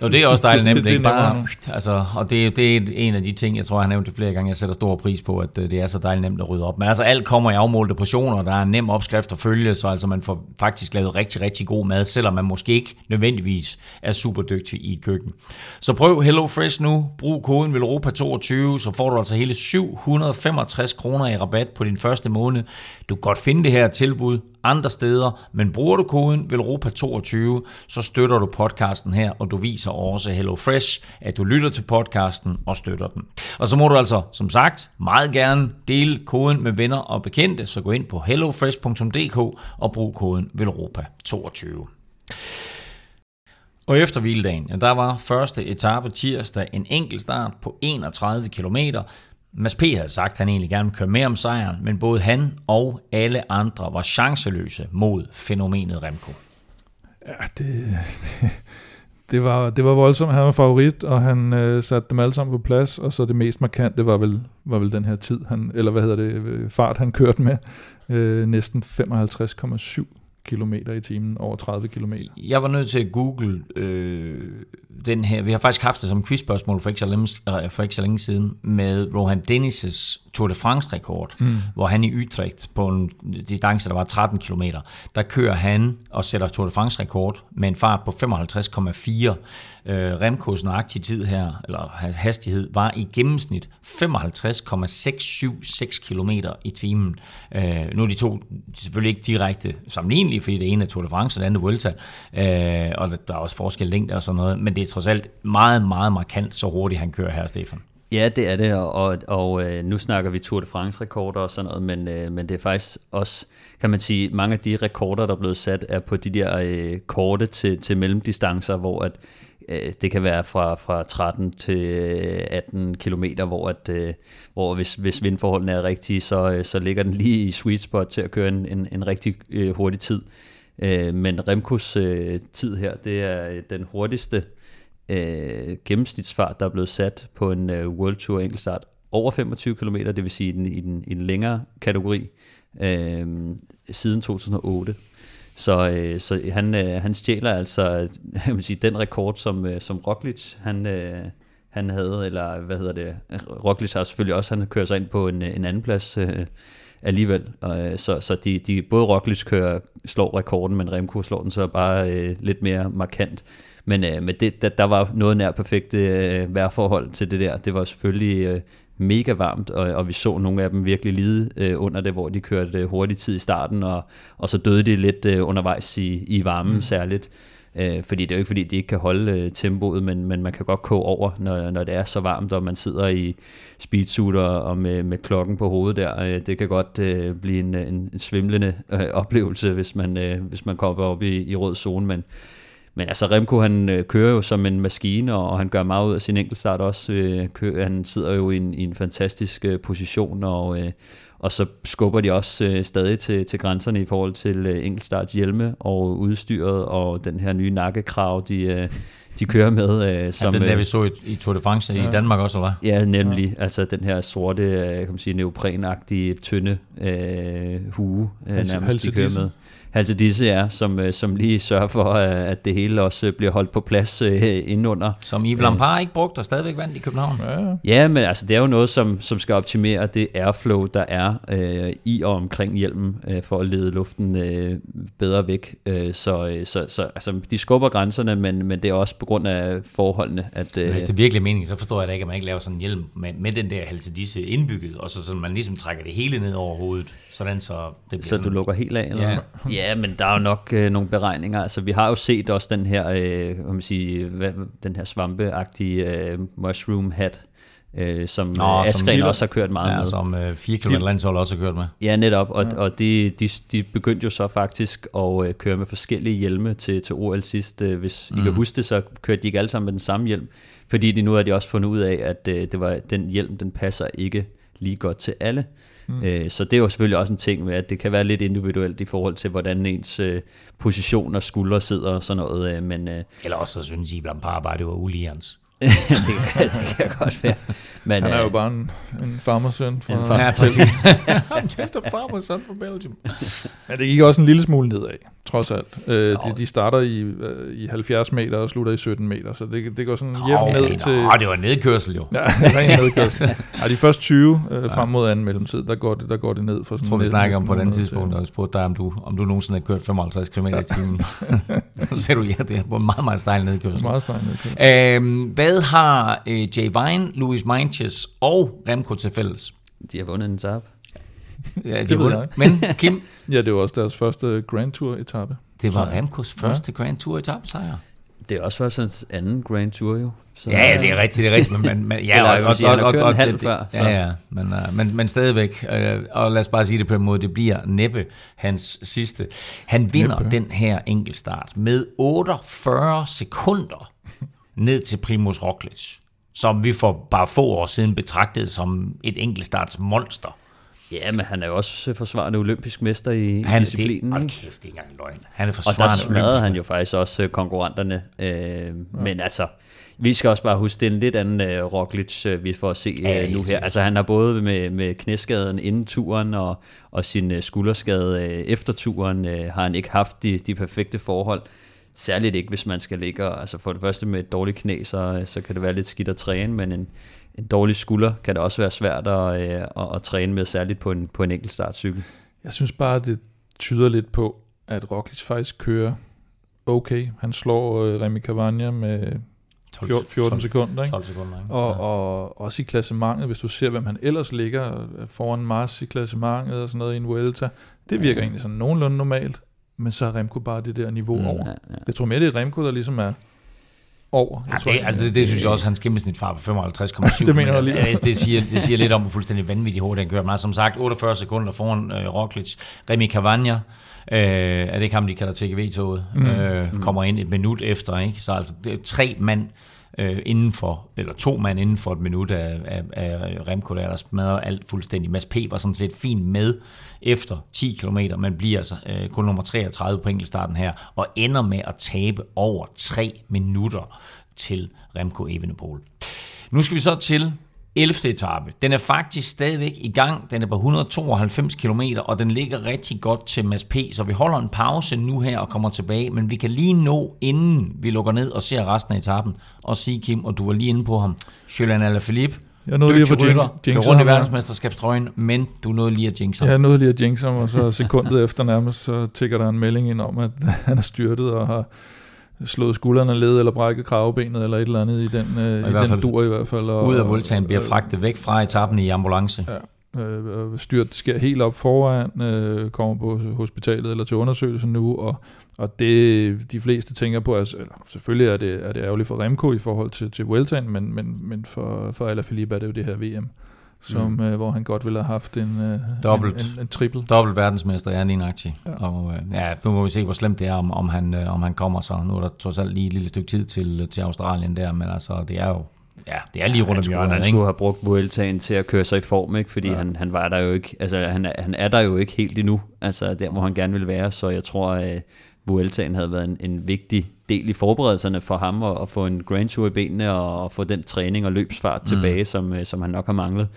Og det er også dejligt nemt, det, *laughs* det, ikke bare, altså, og det, det er en af de ting, jeg tror, jeg har nævnt det flere gange, jeg sætter stor pris på, at øh, det er så dejligt nemt at rydde op. Men altså alt kommer i afmålte portioner, der er en nem opskrift at følge, så altså man får faktisk lavet rigtig, rigtig god mad, selvom man måske ikke nødvendigvis er super dygtig i køkken. Så prøv Hello Fresh nu, brug koden VELOPA22, så får du altså hele 765 kroner i rabat på din første måned. Du kan godt finde det her tilbud andre steder, men bruger du koden VELROPA22, så støtter du podcasten her, og du viser også HelloFresh, at du lytter til podcasten og støtter den. Og så må du altså, som sagt, meget gerne dele koden med venner og bekendte, så gå ind på hellofresh.dk og brug koden VELROPA22. Og efter hviledagen, ja, der var første etape tirsdag en enkelt start på 31 km, Mads P. havde sagt, at han egentlig gerne ville køre mere om sejren, men både han og alle andre var chanceløse mod fænomenet Remco. Ja, det, *laughs* det, var, det var voldsomt. Han var favorit, og han øh, satte dem alle sammen på plads, og så det mest markante var vel, var vel den her tid, han, eller hvad hedder det, øh, fart han kørte med. Øh, næsten 55,7 km i timen, over 30 km. Jeg var nødt til at google øh, den her. Vi har faktisk haft det som quizspørgsmål for ikke så længe, for ikke så længe siden med Rohan Dennis' Tour de France-rekord, mm. hvor han i Utrecht på en distance, der var 13 km, der kører han og sætter Tour de France-rekord med en fart på 55,4 øh, Remkos nøjagtige tid her, eller hastighed, var i gennemsnit 55,676 km i timen. Øh, nu er de to selvfølgelig ikke direkte sammenlignelige, fordi det ene er Tour de France, og det andet er Vuelta, øh, og der er også forskel længde og sådan noget, men det er trods alt meget, meget markant, så hurtigt han kører her, Stefan. Ja, det er det, og, og, og øh, nu snakker vi Tour de France-rekorder og sådan noget, men, øh, men det er faktisk også, kan man sige, mange af de rekorder, der er blevet sat, er på de der øh, korte til, til mellemdistancer, hvor at Øh, det kan være fra, fra 13 til øh, 18 km, hvor, at, øh, hvor hvis, hvis vindforholdene er rigtige, så, øh, så ligger den lige i sweet spot til at køre en, en, en rigtig øh, hurtig tid. Øh, men Remkos tid her, det er den hurtigste Øh, gennemsnitsfart, der er blevet sat på en øh, World Tour enkeltstart over 25 km, det vil sige i den, i den, i den længere kategori, øh, siden 2008. Så, øh, så han, øh, han stjæler altså *laughs* jeg vil sige, den rekord, som, øh, som Roglic han, øh, han havde, eller hvad hedder det, Roglic har selvfølgelig også, han kører sig ind på en, en anden plads øh, alligevel. Og, øh, så så de, de, både Roglic kører, slår rekorden, men Remco slår den så bare øh, lidt mere markant. Men, øh, men det, der, der var noget nær perfekte øh, vejrforhold til det der. Det var selvfølgelig øh, mega varmt, og, og vi så nogle af dem virkelig lide øh, under det, hvor de kørte øh, hurtig tid i starten, og, og så døde de lidt øh, undervejs i, i varmen mm. særligt. Øh, fordi det er jo ikke fordi, de ikke kan holde øh, tempoet, men, men man kan godt koge over, når, når det er så varmt, og man sidder i speedsuit og, og med, med klokken på hovedet der. Øh, det kan godt øh, blive en, en, en svimlende øh, oplevelse, hvis man, øh, hvis man kommer op i, i rød zone, men men altså Remco, han øh, kører jo som en maskine, og, og han gør meget ud af sin enkeltstart også. Øh, kører, han sidder jo i en, i en fantastisk øh, position, og, øh, og så skubber de også øh, stadig til, til grænserne i forhold til øh, enkeltstart hjelme og udstyret, og den her nye nakkekrav, de, øh, de kører med. Øh, som, ja, den der vi så i, i Tour de France ja. i Danmark også, eller Ja, nemlig. Ja. Altså den her sorte, øh, kan man sige, neoprenagtige, tynde øh, hue, øh, nærmest de kører med altså disse er, som, øh, som lige sørger for, øh, at det hele også bliver holdt på plads øh, indenunder. Som Yves Lampard ikke brugt og stadigvæk vandt i København. Ja, ja men altså, det er jo noget, som, som skal optimere det airflow, der er øh, i og omkring hjelmen, øh, for at lede luften øh, bedre væk. Øh, så så, så altså, de skubber grænserne, men, men det er også på grund af forholdene. At, øh, Hvis det er virkelig mening, så forstår jeg da ikke, at man ikke laver sådan en hjelm med, med den der halsedisse indbygget, og så, så man ligesom trækker det hele ned over hovedet. Sådan så det bliver Så sådan, du lukker helt af? Eller? Ja. ja, men der er jo nok øh, nogle beregninger. Altså, vi har jo set også den her, øh, man sige, hvad, den her svampeagtige øh, mushroom hat, øh, som Nå, øh, Askren også har kørt meget ja, med. som øh, 4 km landshold også har kørt med. Ja, netop, og, ja. og de, de, de begyndte jo så faktisk at øh, køre med forskellige hjelme til, til OL sidst. Øh, hvis mm. I kan mm. huske det, så kørte de ikke alle sammen med den samme hjelm, fordi de nu har de også fundet ud af, at øh, det var, den hjelm, den passer ikke lige godt til alle. Mm. Øh, så det er jo selvfølgelig også en ting med, at det kan være lidt individuelt i forhold til, hvordan ens øh, position og skuldre sidder og sådan noget. Øh, men, øh, *laughs* Eller også så synes I, at bare det var uligens. *laughs* det, kan, det kan godt være. Men, han er øh, jo bare en, en farmersøn fra... En farmer. Ja, præcis. Just a farmersøn fra Belgium. *laughs* Men det gik også en lille smule nedad, trods alt. Øh, de, de starter i, øh, i 70 meter og slutter i 17 meter, så det, det går sådan jævnt ned til... Nå, det var en nedkørsel jo. ja, det var en nedkørsel. *laughs* Ja, de første 20 øh, frem mod anden mellemtid, der går det, der går det ned for sådan... Jeg tror, vi snakker om på den tidspunkt, og jeg spurgte dig, om du, om du nogensinde har kørt 55 km i timen. *laughs* så sagde du, ja, det er en meget, meget stejl nedkørsel. Meget stejl nedkørsel. Øhm, hvad har øh, Jay Vine, Louis Meintjes og Remco til fælles? De har vundet en etape. Ja, det ved jeg. Men *laughs* Kim? ja, det var også deres første Grand Tour etape. Det var Remkos første ja. Grand Tour etape sejr. Det er også først hans anden Grand Tour jo. Så, ja, ja, det er rigtigt, det er rigtigt. Men, men, ja, *laughs* og, og, og, og, og, en halv før. Så. Ja, ja, men, uh, men, men stadigvæk. Uh, og lad os bare sige det på en måde, det bliver næppe hans sidste. Han vinder næppe. den her enkeltstart med 48 sekunder ned til Primus Roglic som vi for bare få år siden betragtede som et enkeltstarts monster. Ja, men han er jo også forsvarende olympisk mester i han, disciplinen. Det, kæft, det er ikke engang løgn. Han er forsvarende Og der smadrede han jo faktisk også øh, konkurrenterne. Øh, ja. Men altså, vi skal også bare huske, det er en lidt anden uh, Roglic, uh, vi får at se uh, Ja, nu her. Altså han har både med, med knæskaden inden turen og, og sin uh, skulderskade uh, efter turen, uh, har han ikke haft de, de perfekte forhold. Særligt ikke, hvis man skal ligge og, altså for det første med et dårligt knæ, så, så kan det være lidt skidt at træne, men en, en dårlig skulder kan det også være svært at, uh, at, at træne med, særligt på en, på en enkelt startcykel. Jeg synes bare, det tyder lidt på, at Roglic faktisk kører okay. Han slår øh, Remy Cavagna med 14, 14 sekunder, ikke? 12 sekunder, ikke? Og, og også i klassementet, hvis du ser, hvem han ellers ligger foran Mars i klassementet og sådan noget i en Vuelta, det virker egentlig sådan nogenlunde normalt, men så er Remco bare det der niveau Mm. over. Ja, ja. Jeg tror mere, det er Remco, der ligesom er over. Jeg Ja, tror, det, altså det, det synes jeg også, hans gennemsnitfart på 55,7. *laughs* Det mener jeg lige. Det, det, siger, det siger lidt om, hvor fuldstændig vanvittigt hurtigt han kører. Men som sagt, 48 sekunder foran øh, Roglic. Remy Cavagna, øh, er det ikke ham, de kalder TGV-toget, mm. øh, kommer ind et minut efter. Ikke? Så altså det er tre mand øh, inden for, eller to mand inden for et minut af, af, af Remco, der, der smadrer alt fuldstændig. Mads P. var sådan set fint med efter 10 km, men bliver altså øh, kun nummer 33 på enkeltstarten her, og ender med at tabe over 3 minutter til Remco Evenepoel. Nu skal vi så til 11. etape. Den er faktisk stadigvæk i gang. Den er på 192 km, og den ligger rigtig godt til Mads P. Så vi holder en pause nu her og kommer tilbage, men vi kan lige nå, inden vi lukker ned og ser resten af etappen, og sige, Kim, og du var lige inde på ham, Julian Alaphilippe, Jeg nåede lige at få dygtig jinx- rundt i verdensmesterskabstrøjen, men du nåede lige at jinxe ham. Jeg nåede lige at jinx ham, og så sekundet *laughs* efter nærmest, så tigger der en melding ind om, at *laughs* han er styrtet og har slået skuldrene led, eller brækket kravebenet, eller et eller andet i den, øh, i, i den fald dur i hvert fald. Og, Ud af Voltaen bliver fragtet væk fra etappen i ambulance. Ja, øh, styrt sker helt op foran, øh, kommer på hospitalet eller til undersøgelse nu, og, og det de fleste tænker på, altså, eller selvfølgelig er det, er det ærgerligt for Remco i forhold til, til Vueltaen, men, men, men for, for Alaphilippe er det jo det her VM, som, mm. øh, hvor han godt ville have haft en, øh, Dobbelt. en, en, en triple. Dobbelt verdensmester, ja, lige nøjagtigt. Ja. Og øh, ja, nu må vi se, hvor slemt det er, om, om, han, øh, om han kommer så. Nu er der trods alt lige et lille stykke tid til, til Australien der, men altså, det er jo ja, det er lige rundt han om skulle, hjørnet, han ikke? skulle have brugt Vueltaen til at køre sig i form, ikke? fordi Ja. han, han var der jo ikke, altså han, er- han er der jo ikke helt endnu, altså der hvor han gerne vil være, så jeg tror, at Vueltaen havde været en, en vigtig del i forberedelserne for ham at, at få en Grand Tour i benene og, og få den træning og løbsfart mm. tilbage, som, øh, som han nok har manglet.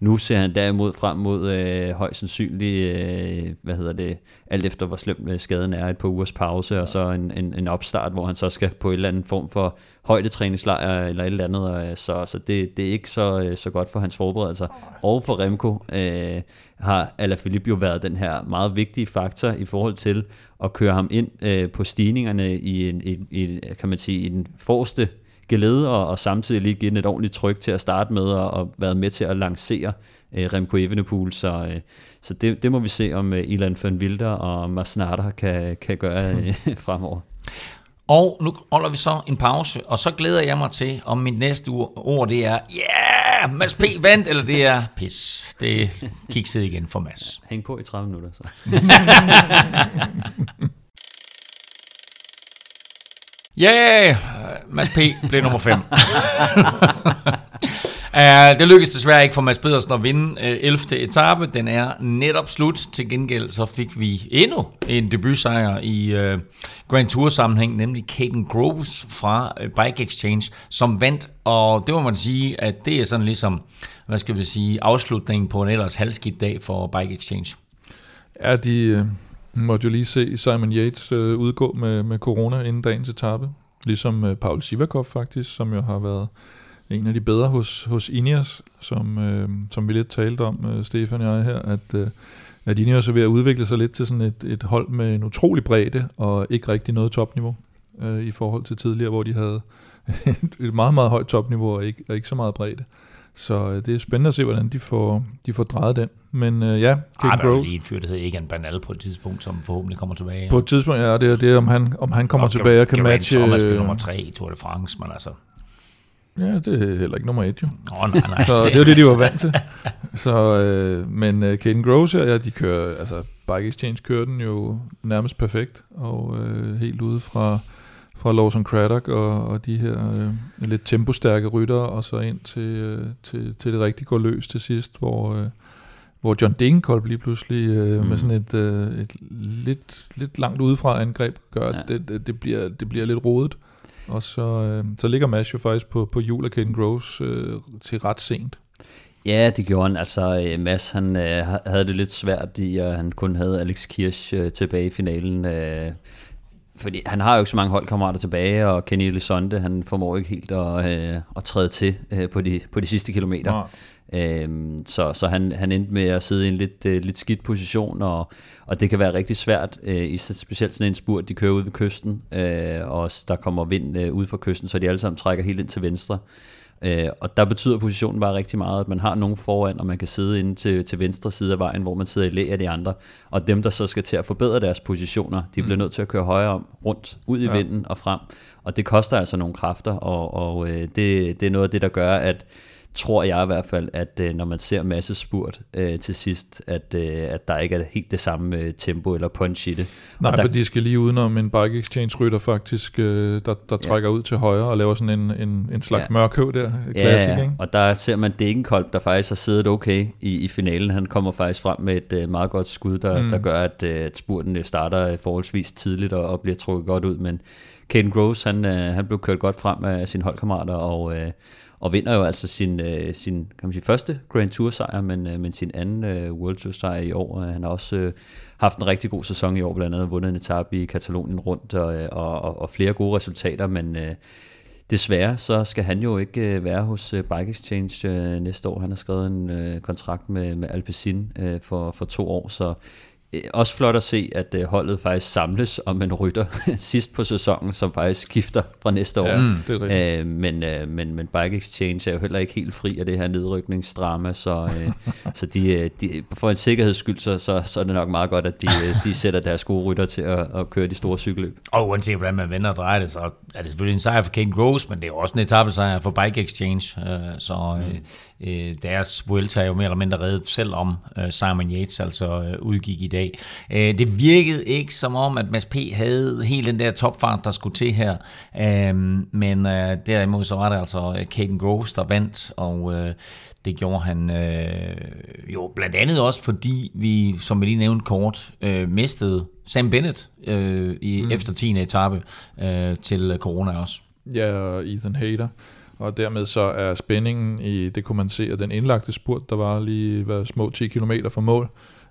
Nu ser han derimod frem mod øh, højst sandsynligt, øh, hvad hedder det, alt efter hvor slem øh, skaden er, et par ugers pause, og så en, en, en opstart, hvor han så skal på en eller anden form for højdetræningslejr eller et eller andet, og, øh, så, så det, det er ikke så, øh, så godt for hans forberedelser. Og for Remco øh, har Alaphilippe jo været den her meget vigtige faktor i forhold til at køre ham ind øh, på stigningerne i, en, i, i, kan man sige, i den forreste gelede, og, og samtidig lige give den et ordentligt tryk til at starte med, og, og været med til at lancere øh, Remco Evenepoel, så, øh, så det, det må vi se, om øh, Ilan van Wilder og Masnada kan, kan gøre øh, *laughs* fremover. Og nu holder vi så en pause, og så glæder jeg mig til, om mit næste ord, det er, ja, yeah, Mads P. vandt, eller det er pis. Det kikset igen for Mads. Hæng på i 30 minutter. Så. *laughs* Ja, yeah, Mads P. blev nummer 5. Uh, *laughs* det lykkedes desværre ikke for Mads Pedersen at vinde øh, uh, 11. etape. Den er netop slut. Til gengæld så fik vi endnu en debutsejr i uh, Grand Tour sammenhæng, nemlig Caden Groves fra uh, Bike Exchange, som vandt. Og det må man sige, at det er sådan ligesom, hvad skal vi sige, afslutningen på en ellers halvskidt dag for Bike Exchange. Ja, de måtte jo lige se Simon Yates øh, udgå med, med corona inden dagens etape. Ligesom øh, Paul Sivakov faktisk, som jo har været en af de bedre hos, hos Ineos, som, øh, som vi lidt talte om, øh, Stefan og jeg her, at, øh, at Ineos er ved at udvikle sig lidt til sådan et, et hold med en utrolig bredde, og ikke rigtig noget topniveau øh, i forhold til tidligere, hvor de havde *laughs* et, meget, meget højt topniveau og ikke, og ikke så meget bredde. Så øh, det er spændende at se, hvordan de får, de får drejet den. Men øh, ja, Ah, Caden der er lige en fyr, der hedder Egan Bernal på et tidspunkt, som forhåbentlig kommer tilbage. på et tidspunkt, ja, det er, det om han, om han kommer Og tilbage og kan Geraint matche... Thomas blev nummer 3 i Tour de France, men altså... Ja, det er heller ikke nummer et jo. Åh, nej, nej. Så *laughs* det er det, de var vant til. Så, øh, men øh, Caden Groves her, ja, de kører, altså Bike Exchange kører den jo nærmest perfekt, og øh, helt ude fra, fra Lawson Craddock og, og de her øh, lidt tempostærke ryttere, og så ind til, øh, til, til det rigtig går løs til sidst, hvor, øh, hvor John Degenkolb lige pludselig øh, mm. med sådan et, øh, et lidt, lidt langt udefra angreb gør, at Ja. det, det, bliver, det bliver lidt rodet. Og så, øh, så ligger Mads jo faktisk på, på jul af Caden Groves øh, til ret sent. Ja, det gjorde han. Altså, øh, Mads han øh, havde det lidt svært i, at han kun havde Alex Kirsch øh, tilbage i finalen. Øh, fordi han har jo ikke så mange holdkammerater tilbage, og Kenny Elisonde, han formår ikke helt at, øh, at træde til øh, på, de, på de sidste kilometer. Øhm, så så han, han endte med at sidde i en lidt, øh, lidt skidt position, og, og det kan være rigtig svært, øh, i specielt sådan en spurt, de kører ud ved kysten, øh, og der kommer vind øh, ud fra kysten, så de alle sammen trækker helt ind til venstre. Øh, og der betyder positionen bare rigtig meget, at man har nogen foran, og man kan sidde inde til, til venstre side af vejen, hvor man sidder i læ af de andre. Og dem, der så skal til at forbedre deres positioner, de bliver mm. nødt til at køre højere om, rundt, ud i ja. vinden og frem. Og det koster altså nogle kræfter, og, og øh, det, det er noget af det, der gør, at tror jeg i hvert fald, at øh, når man ser masse spurt øh, til sidst, at, øh, at der ikke er helt det samme øh, tempo eller punch i det. Nej, og der, for de skal lige udenom en bike exchange rytter faktisk, øh, der, der trækker ja. ud til højre og laver sådan en, en, en slags ja. mørkhøv der, klassik, ja, ikke? og der ser man Degenkolb, der faktisk har siddet okay i, i finalen. Han kommer faktisk frem med et øh, meget godt skud, der, mm. der gør, at, øh, at spurten starter forholdsvis tidligt og, og bliver trukket godt ud, men Caden Groves, han, øh, han blev kørt godt frem af sine holdkammerater, og, øh, og vinder jo altså sin, øh, sin kan man sige, første Grand Tour sejr, men, øh, men sin anden øh, World Tour sejr i år. Han har også øh, haft en rigtig god sæson i år, blandt andet vundet en etape i Katalonien rundt og, øh, og, og, og flere gode resultater, men øh, desværre så skal han jo ikke øh, være hos øh, Bike Exchange næste år. Han har skrevet en kontrakt med, med Alpecin for, for to år, så også flot at se, at øh, holdet faktisk samles om en rytter *laughs* sidst på sæsonen, som faktisk skifter fra næste år. Ja, det er øh, men, øh, men, men Bike Exchange er jo heller ikke helt fri af det her nedrykningsdrama, så, øh, *laughs* så de, de, for en sikkerheds skyld, så, så, så er det nok meget godt, at de, de sætter deres gode rytter til at, at køre de store cykelløb. Og uanset hvordan man vender og drejer det, så er det selvfølgelig en sejr for Kane Groves, men det er også en etappesejr for Bike Exchange, øh, så mm. øh, deres Vuelta er jo mere eller mindre reddet, selvom øh, Simon Yates altså øh, udgik i dag dag. Øh, det virkede ikke som om, at Mads P. havde helt den der topfart, der skulle til her. Øh, men øh, derimod så var det altså Caden Groves, der vandt, og det gjorde han jo blandt andet også, fordi vi, som vi lige nævnte kort, mistede Sam Bennett i mm. efter 10. etape til corona også. Ja, og Ethan Hayter. Og dermed så er spændingen i, det kunne man se, at den indlagte spurt, der var lige var små 10 km fra mål,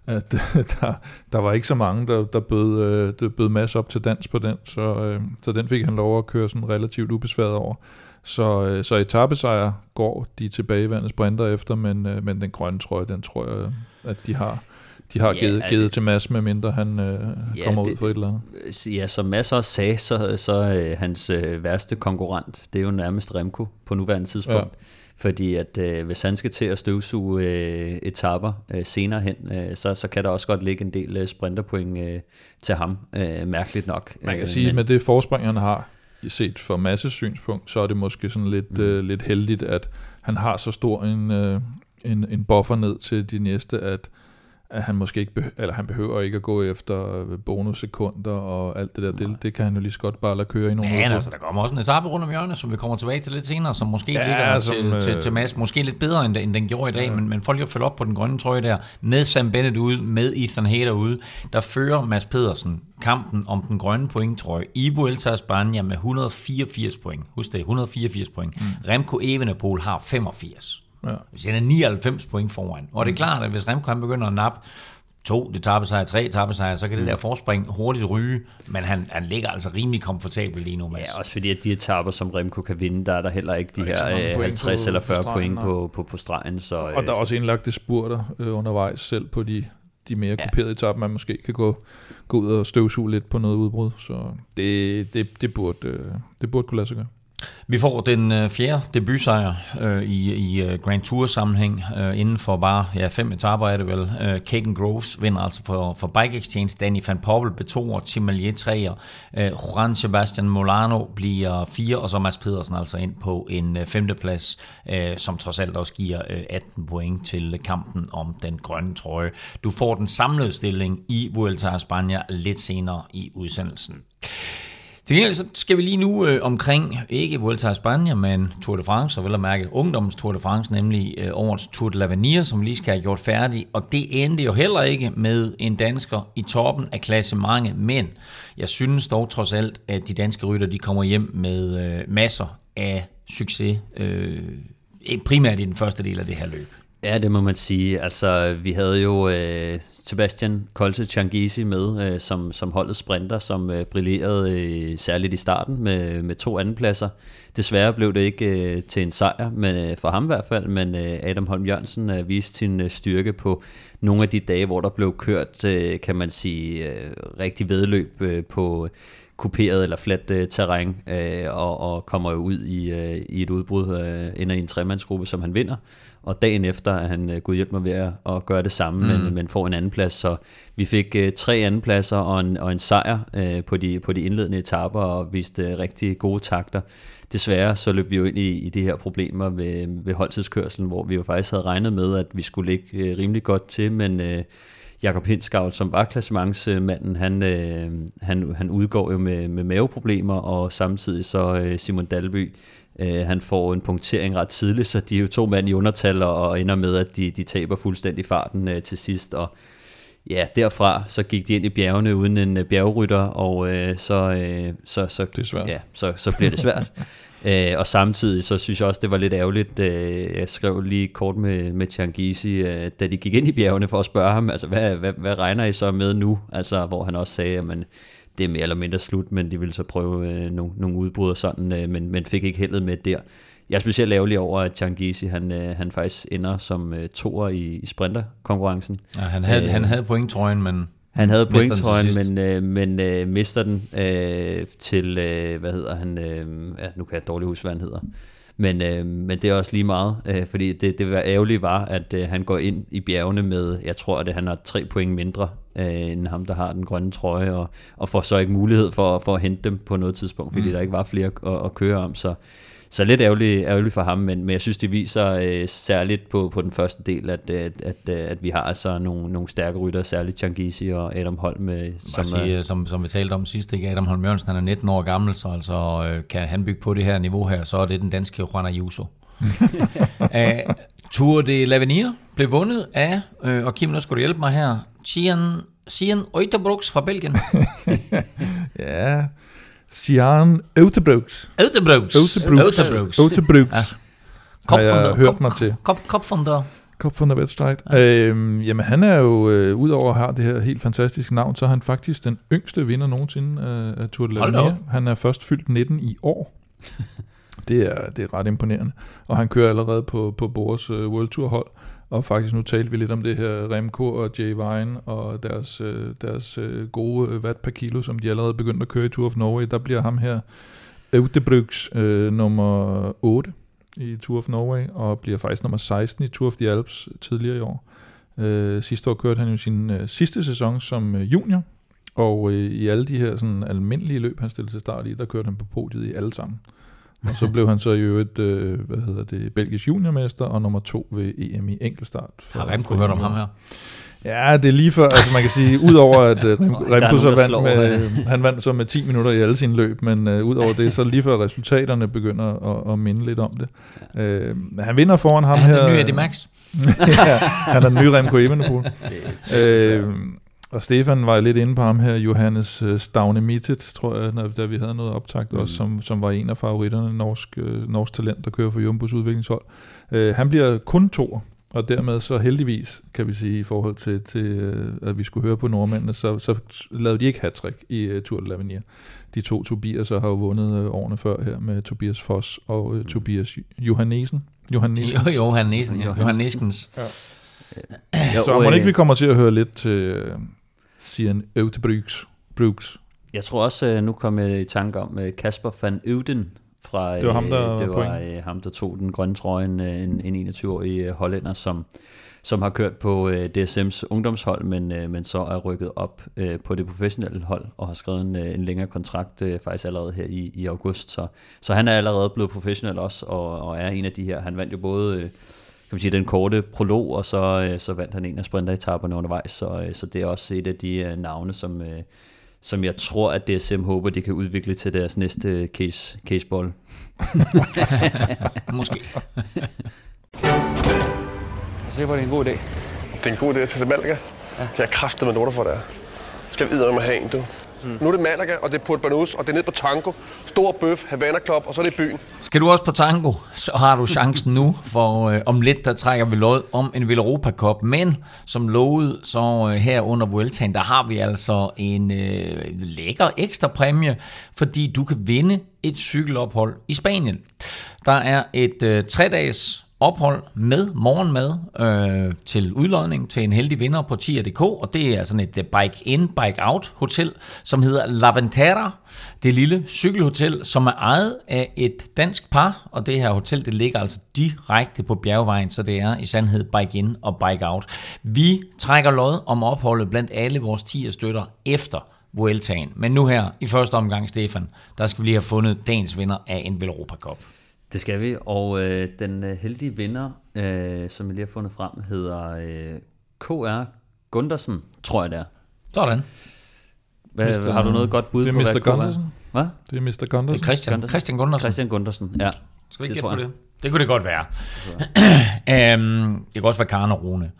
at *laughs* der, der var ikke så mange, der, der, bød, øh, der bød masser op til dans på den, så, øh, så den fik han lov at køre sådan relativt ubesværet over. Så, øh, så etappesejr går de tilbageværende sprinter efter, men, men den grønne trøje, den tror jeg, at de har de har ja, givet, givet det, til Mads, med mindre han øh, ja, kommer det, ud for et eller andet. Ja, som Mads også sagde, så, så øh, hans øh, værste konkurrent, det er jo nærmest Remco på nuværende tidspunkt. Ja. Fordi at øh, hvis han skal til at støvsuge øh, etapper øh, senere hen, øh, så, så kan der også godt ligge en del øh, sprinterpoint øh, til ham, øh, mærkeligt nok. Man kan øh, sige, at med det forspring, han har, set fra masse synspunkt, så er det måske sådan lidt, mm. øh, lidt heldigt, at han har så stor en, øh, en, en buffer ned til de næste, at at han måske ikke behøver, eller han behøver ikke at gå efter bonussekunder og alt det der. Det, det kan han jo lige så godt bare lade køre i nogle Ja, altså, der kommer også en etape rundt om hjørnet, som vi kommer tilbage til lidt senere, som måske ja, ligger som, til, øh... til, til Mads, måske lidt bedre, end, end den gjorde i dag, ja. men, men folk jo følge op på den grønne trøje der, med Sam Bennett ude, med Ethan Hader ude, der fører Mads Pedersen kampen om den grønne pointtrøje i Vuelta Spania med 184 point. Husk det, 184 point. Mm. Remco Evenepoel har 85. Ja. Hvis han er 99 point foran. Og det er mm. klart, at hvis Remco han begynder at nappe to etappesejre, tre etappesejre, så kan det mm. der forspring hurtigt ryge, men han, han ligger altså rimelig komfortabel lige nu. Mads. Ja, også fordi at de etapper, som Remco kan vinde, der er der heller ikke de her 50 på, eller 40 på point på, på, på stregen. Så, og der er også indlagte spurter øh, undervejs selv på de, de mere ja. kuperede etapper, man måske kan gå, gå ud og støvsuge lidt på noget udbrud. Så det, det, det, burde, øh, det burde kunne lade sig gøre. Vi får den øh, fjerde debutsejr øh, i, i øh, Grand Tour sammenhæng øh, inden for bare ja, fem etaper er det vel. Øh, Kagan Groves vinder altså for, for Bike Exchange. Danny van Poppel blev Tim Malier treer. Øh, Juan Sebastian Molano bliver fire, og så Mads Pedersen altså ind på en øh, femteplads, øh, som trods alt også giver øh, 18 point til kampen om den grønne trøje. Du får den samlede stilling i Vuelta a España lidt senere i udsendelsen. Til gengæld så skal vi lige nu øh, omkring, ikke Vuelta a España, men Tour de France, og vel at mærke ungdommens Tour de France, nemlig øh, årets Tour de l'Avenir, som lige skal have gjort færdig. Og det endte jo heller ikke med en dansker i toppen af klassementet, men jeg synes dog trods alt, at de danske rytter de kommer hjem med øh, masser af succes, øh, primært i den første del af det her løb. Ja, det må man sige. Altså, vi havde jo øh, Sebastian Kolse Changisi med øh, som, som holdet sprinter, som øh, brillerede øh, særligt i starten med, med to andenpladser. Desværre blev det ikke øh, til en sejr, men øh, for ham i hvert fald, men øh, Adam Holm Jørgensen øh, viste sin øh, styrke på nogle af de dage, hvor der blev kørt, øh, kan man sige, øh, rigtig vedløb øh, på kuperet eller fladt øh, terræn, øh, og, og kommer jo ud i, øh, i et udbrud, øh, ender i en tremandsgruppe, som han vinder og dagen efter er han øh, gået hjælp mig ved at, at gøre det samme, mm. men, men får en anden plads. Så vi fik øh, tre anden pladser og en, og en sejr øh, på, de, på de indledende etaper og viste øh, rigtig gode takter. Desværre så løb vi jo ind i, i de her problemer ved, ved holdtidskørselen, hvor vi jo faktisk havde regnet med, at vi skulle ligge øh, rimelig godt til, men... Øh, Jakob Hinskavl, som var klassementsmanden, han, øh, han, han udgår jo med, med maveproblemer, og samtidig så øh, Simon Dalby, øh, han får en punktering ret tidligt, så de er jo to mand i undertal, og ender med, at de, de taber fuldstændig farten øh, til sidst, og ja, derfra så gik de ind i bjergene uden en øh, bjergrytter, og øh, så, øh, så, så, det er svært. Ja, så, så bliver det svært. *laughs* Øh, og samtidig så synes jeg også, det var lidt ærgerligt. Øh, jeg skrev lige kort med, med Tiangisi, øh, da de gik ind i bjergene for at spørge ham, altså hvad, hvad, hvad regner I så med nu? Altså hvor han også sagde, at det er mere eller mindre slut, men de ville så prøve øh, nogle, nogle udbrud og sådan, øh, men, men fik ikke heldet med der. Jeg er specielt ærgerlig over, at Tiangisi, han, øh, han faktisk ender som øh, toer i, i sprinterkonkurrencen. Ja, han havde, øh, han havde pointtrøjen, men han havde pointtrøjen, men, øh, men øh, mister den øh, til, øh, hvad hedder han, øh, ja, nu kan jeg dårligt huske, hvad han hedder. Men, øh, men det er også lige meget, øh, fordi det, det var ærgerligt var, at øh, han går ind i bjergene med, jeg tror, at han har tre point mindre øh, end ham, der har den grønne trøje, og, og får så ikke mulighed for, for at hente dem på noget tidspunkt, fordi mm. der ikke var flere at, at køre om. Så, så lidt ærgerligt, ærgerligt for ham, men, men jeg synes, det viser øh, særligt på, på den første del, at, at, at, at vi har altså nogle, nogle stærke rytter, særligt Changisi og Adam Holm. Øh, som, sige, er, som, som vi talte om sidst, ikke? Adam Holm Jørgensen, han er 19 år gammel, så altså, øh, kan han bygge på det her niveau her, så er det den danske Juan Ayuso. *laughs* uh, Tour de l'Avenir blev vundet af, øh, og Kim, nu skal du hjælpe mig her, Cian, Cian Oiterbrugs fra Belgien. *laughs* ja, Sian Utebrooks. Utebrooks. Utebrooks. Utebrooks. Kop har jeg hørt mig til. Kop, kop der. Kop van der Wedstrijd. Ja. Øhm, jamen han er jo, øh, udover at have det her helt fantastiske navn, så er han faktisk den yngste vinder nogensinde af, af Tour de l'Avenir. Han er først fyldt 19 i år. *laughs* det, er, det er ret imponerende. Og han kører allerede på, på Bores uh, World Tour hold. Og faktisk nu talte vi lidt om det her Remco og Jay Vine og deres, øh, deres øh, gode øh, watt per kilo, som de allerede begyndte at køre i Tour of Norway. Der bliver ham her Eudebrugs øh, nummer 8 i Tour of Norway, og bliver faktisk nummer 16 i Tour of the Alps tidligere i år. Øh, sidste år kørte han jo sin øh, sidste sæson som øh, junior, og øh, i alle de her sådan, almindelige løb, han stillede til start i, der kørte han på podiet i alle sammen. Og så blev han så i øvrigt, øh, hvad hedder det, belgisk juniormester, og nummer to ved EM i enkeltstart. Har Remco hørt om ham her? Ja, det er lige før, altså man kan sige, udover at *laughs* uh, Remco så vandt med, han vandt så med 10 minutter i alle sine løb, men uh, udover det, så lige før resultaterne begynder at, at minde lidt om det. Uh, han vinder foran ham er han her. Er den nye Eddie Max? *laughs* ja, han er den nye Remco Evenepoel. *laughs* uh, og Stefan var lidt inde på ham her, Johannes øh, Stavne Mittet, tror jeg, når, da vi havde noget optagt mm. også, som, som var en af favoritterne, norsk, øh, norsk talent, der kører for Jumbos udviklingshold. Uh, han bliver kun to, og dermed så heldigvis, kan vi sige, i forhold til, til at vi skulle høre på nordmændene, så, så lavede de ikke hat i uh, Tour de l'Avenir. De to Tobias har jo vundet uh, årene før her med Tobias Foss og uh, Tobias Johannesen. Johannesen. Jo, Johannesen. Johanneskens. Ja. Så må ikke vi kommer til at høre lidt til, siger Øvte Brooks. Brooks. Jeg tror også, øh, nu kom jeg i tanke om øh, Kasper van Øvden. Fra, det var ham, der, øh, det var ham, der tog den grønne trøje, en, en 21-årig hollænder, som, som har kørt på DSM's ungdomshold, men, men så er rykket op på det professionelle hold og har skrevet en, en længere kontrakt faktisk allerede her i, i august. Så, så han er allerede blevet professionel også, og, og er en af de her. Han vandt jo både kan man sige, den korte prolog, og så, øh, så vandt han en af sprinteretaperne undervejs, så, øh, så det er også et af de øh, navne, som, som jeg tror, at DSM håber, de kan udvikle til deres næste case, caseball. *laughs* Måske. Jeg ser på, det er en god idé. Det er en god idé at tage til Malaga. Ja. Jeg er kraftet med noter for det her. Skal vi med have en, du. Mm. Nu er det Malaga, og det er Port Banus, og det er ned på Tango. Stor bøf, Havana Club, og så er det byen. Skal du også på tango, så har du chancen nu, for øh, om lidt, der trækker vi lod om en Villeuropa Cup. Men som lovet, så øh, her under Vueltaen, der har vi altså en øh, lækker ekstra præmie, fordi du kan vinde et cykelophold i Spanien. Der er et øh, tre-dages ophold med morgenmad øh, til udlodning til en heldig vinder på TIR.dk, og det er sådan et øh, bike-in, bike-out hotel, som hedder Lavantera, Det lille cykelhotel, som er ejet af et dansk par, og det her hotel, det ligger altså direkte på bjergvejen, så det er i sandhed bike-in og bike-out. Vi trækker lod om opholdet blandt alle vores TIR-støtter efter Vueltaen. Men nu her, i første omgang, Stefan, der skal vi lige have fundet dagens vinder af en Velropa Cup. Det skal vi, og øh, den øh, heldige vinder, øh, som jeg lige har fundet frem, hedder øh, KR Gundersen, tror jeg det er. Sådan. Hvad, Mister, har du noget godt bud det er på, Mr. hvad Gundersen. Hvad? Det er Mr. Det Gundersen. er Christian, Gundersen. Christian Gundersen. Christian Gundersen, ja. Skal vi ikke Det gætte på det? Det kunne det godt være. um, *clears throat* det kan også være Karen og Rune.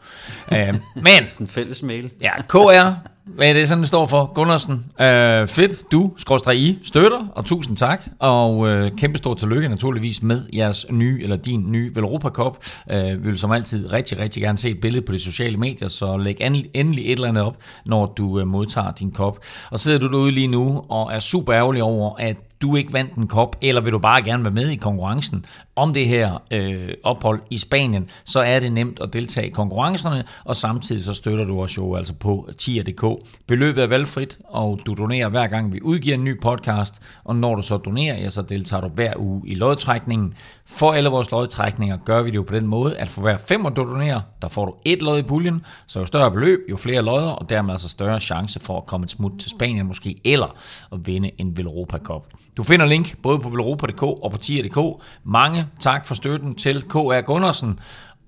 Um, men, *laughs* Sådan en fælles mail. ja, KR, hvad er det sådan, det står for? Gundersen. Uh, fedt, du, skråstrej I, støtter, og tusind tak. Og uh, kæmpe stor tillykke naturligvis med jeres nye, eller din nye Velropa Cup. Uh, vi vil som altid rigtig, rigtig gerne se et billede på de sociale medier, så læg endelig, et eller andet op, når du uh, modtager din kop. Og sidder du derude lige nu og er super ærgerlig over, at du ikke vandt en kop, eller vil du bare gerne være med i konkurrencen om det her øh, ophold i Spanien, så er det nemt at deltage i konkurrencerne, og samtidig så støtter du os jo altså på tier.dk. Beløbet er valgfrit, og du donerer hver gang vi udgiver en ny podcast, og når du så donerer, ja, så deltager du hver uge i lodtrækningen. For alle vores lodtrækninger gør vi det jo på den måde, at for hver femmer du donerer, der får du et lod i puljen, så jo større beløb, jo flere lodder, og dermed altså større chance for at komme et smut til Spanien måske, eller at vinde en Velropa Cup. Du finder link både på velropa.dk og på tier.dk. Mange tak for støtten til KR Gundersen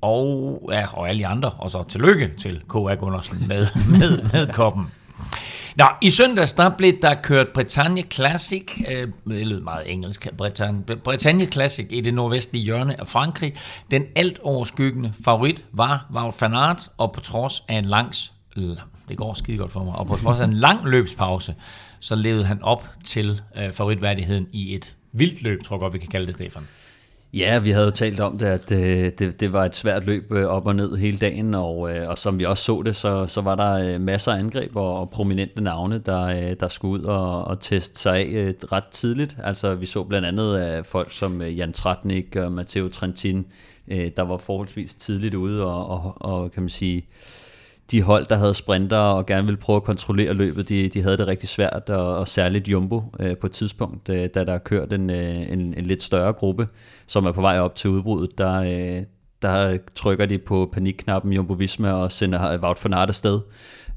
og, ja, og alle de andre, og så tillykke til KR Gundersen med, med, med koppen. Nå, i søndags der blev der kørt Bretagne Classic, øh, det lød meget engelsk, Bretagne, Bretagne Classic i det nordvestlige hjørne af Frankrig. Den alt overskyggende favorit var Wout van Aert, og på trods af en langs, det går skide godt for mig, og på trods af en lang løbspause, så levede han op til øh, favoritværdigheden i et vildt løb, tror jeg godt, vi kan kalde det, Stefan. Ja, vi havde jo talt om det, at øh, det, det var et svært løb øh, op og ned hele dagen, og, øh, og som vi også så det, så, så var der øh, masser af angreb og, og prominente navne, der, øh, der skulle ud og, og teste sig af øh, ret tidligt. Altså vi så blandt andet af folk som øh, Jan Tratnik og Matteo Trentin, øh, der var forholdsvis tidligt ude og, og, og kan man sige de hold, der havde sprinter og gerne ville prøve at kontrollere løbet, de, de havde det rigtig svært, og, og særligt Jumbo øh, på et tidspunkt, øh, da der kørt en, øh, en, en lidt større gruppe, som er på vej op til udbruddet, der, øh, der trykker de på panikknappen Jumbo Visma og sender Wout van Aert afsted.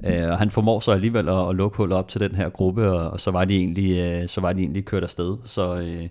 Øh, og han formår så alligevel at, at lukke hullet op til den her gruppe, og, og så, var de egentlig, øh, så var de egentlig kørt afsted. Så, øh,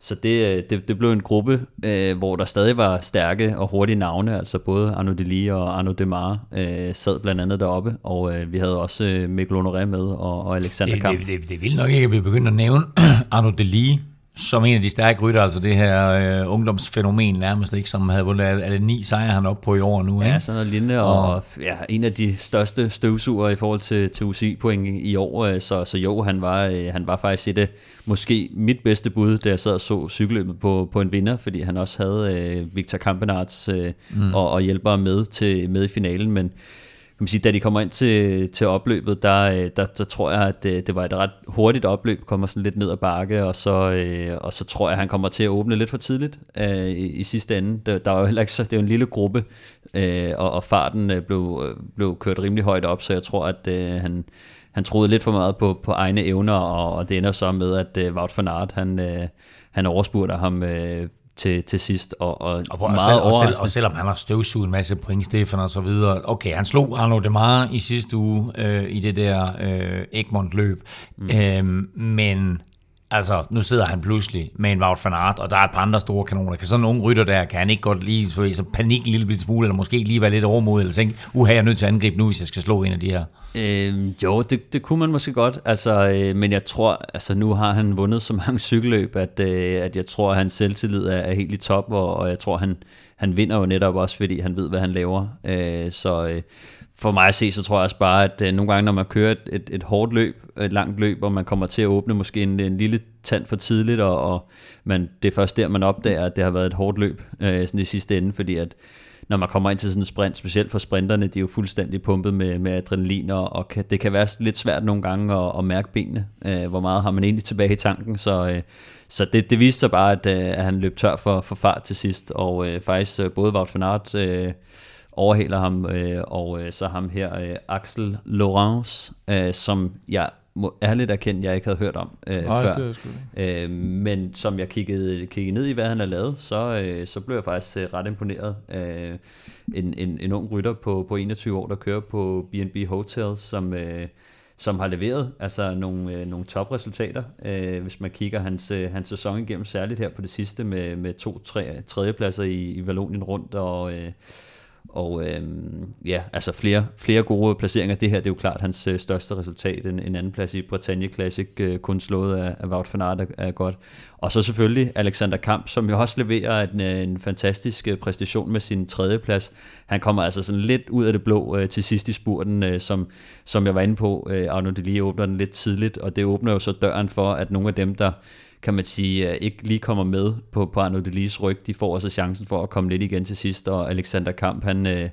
så det, det, det blev en gruppe, øh, hvor der stadig var stærke og hurtige navne, altså både Arno Delis og Arno Demar øh, sad blandt andet deroppe, og øh, vi havde også øh, Mikkel Honoré med og, og Alexander Det, Kamp. det, det, det vil nok ikke, at vi begynder at nævne *clears throat* Arno Delis som en af de stærke rytter, altså det her øh, ungdomsfænomen nærmest, ikke, som havde vundet, er det ni sejre han op på i år nu, ikke? Ja, sådan noget lignende, og, og ja, en af de største støvsuger i forhold til, til UCI-point i år, øh, så, så jo, han var, øh, han var faktisk et af, måske mit bedste bud, da jeg sad og så cykelløbet på, på en vinder, fordi han også havde øh, Victor Kampenarts øh, mm. og, og hjælpere med, til, med i finalen, men kan man sige, da de kommer ind til, til opløbet, der, øh, der, der tror jeg, at det, det var et ret hurtigt opløb, kommer sådan lidt ned ad bakke, og så, øh, og så tror jeg, at han kommer til at åbne lidt for tidligt øh, i, i sidste ende. Der, der er jo heller ikke så, det er jo en lille gruppe, øh, og, og farten øh, blev, øh, blev kørt rimelig højt op, så jeg tror, at øh, han, han troede lidt for meget på, på egne evner, og, og det ender så med, at øh, Wout van Aert, han, øh, han overspurter ham øh, til, til sidst, og, og, Og, og, meget selv, og, selv, og selvom han har støvsuget en masse point, Stefan og så videre. Okay, han slog Arno Demar i sidste uge øh, i det der øh, Egmont-løb. Mm. Øhm, men Altså, nu sidder han pludselig med en Wout van Aert, og der er et par andre store kanoner. Kan sådan nogle rytter der, kan han ikke godt lige så, så panik en lille smule, eller måske lige være lidt overmodig, eller tænke, uha, jeg er nødt til at angribe nu, hvis jeg skal slå en af de her? Øh, jo, det, det kunne man måske godt, altså, øh, men jeg tror, altså nu har han vundet så mange *laughs* cykelløb, at, øh, at jeg tror, at hans selvtillid er, er helt i top, og, og jeg tror, han, han vinder jo netop også, fordi han ved, hvad han laver. Øh, så øh, for mig at se, så tror jeg også bare, at øh, nogle gange, når man kører et, et, et hårdt løb, et langt løb, og man kommer til at åbne måske en, en lille tand for tidligt, og, og man, det er først der, man opdager, at det har været et hårdt løb øh, sådan i sidste ende, fordi at når man kommer ind til sådan en sprint, specielt for sprinterne, de er jo fuldstændig pumpet med, med adrenalin, og, og kan, det kan være lidt svært nogle gange at, at mærke benene. Øh, hvor meget har man egentlig tilbage i tanken, så, øh, så det, det viste sig bare, at, øh, at han løb tør for, for fart til sidst, og øh, faktisk øh, både Wout van Aert, øh, overhaler ham, øh, og øh, så ham her, øh, Axel Laurence, øh, som jeg må ærligt erkende, jeg ikke havde hørt om øh, Ej, før. Det er øh, men som jeg kiggede, kiggede ned i, hvad han har lavet, så, øh, så blev jeg faktisk øh, ret imponeret. Øh, en, en, en ung rytter på, på 21 år, der kører på B&B Hotels, som... Øh, som har leveret altså nogle, øh, nogle topresultater, øh, hvis man kigger hans, øh, hans sæson igennem, særligt her på det sidste med, med to tre, tredjepladser i, i Vallonien rundt, og, øh, og øh, ja, altså flere, flere gode placeringer. Det her det er jo klart hans øh, største resultat. En, en anden plads i Bretagne Classic, øh, kun slået af, af Wout van Aert, er, er godt. Og så selvfølgelig Alexander Kamp, som jo også leverer en, øh, en fantastisk øh, præstation med sin tredje plads. Han kommer altså sådan lidt ud af det blå øh, til sidst i spurten, øh, som, som jeg var inde på. Øh, Arno lige åbner den lidt tidligt, og det åbner jo så døren for, at nogle af dem, der kan man sige, øh, ikke lige kommer med på, på Arnaud Delis ryg. De får også chancen for at komme lidt igen til sidst, og Alexander Kamp, han, øh,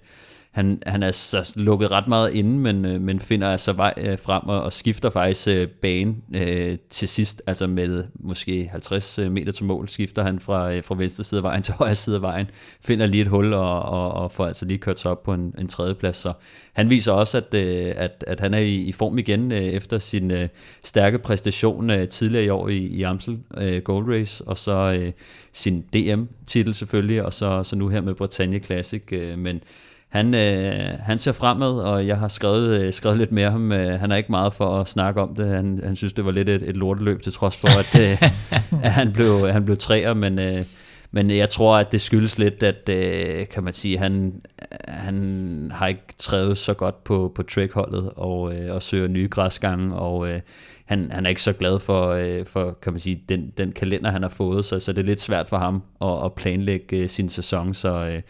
han, han er så lukket ret meget inde, men, øh, men finder altså vej øh, frem og, og skifter faktisk øh, bane øh, til sidst, altså med måske 50 øh, meter til mål, skifter han fra, øh, fra venstre side af vejen *laughs* til højre side af vejen, finder lige et hul og, og, og får altså lige kørt sig op på en, en tredje plads. Så han viser også, at, øh, at, at han er i, i form igen øh, efter sin øh, stærke præstation øh, tidligere i år i, i Amstel øh, Gold Race, og så øh, sin DM-titel selvfølgelig, og så, så nu her med Bretagne Classic, øh, men han, øh, han ser fremad, og jeg har skrevet, øh, skrevet lidt mere ham. Øh, han er ikke meget for at snakke om det. Han, han synes, det var lidt et, et lorteløb, til trods for, at, øh, *laughs* at han, blev, han blev træer, men... Øh, men jeg tror, at det skyldes lidt, at øh, kan man sige, han, han har ikke trævet så godt på, på trackholdet og, øh, og søger nye græsgange, og øh, han, han er ikke så glad for, øh, for kan man sige, den, den kalender, han har fået, så, så det er lidt svært for ham at, at planlægge øh, sin sæson, så, øh,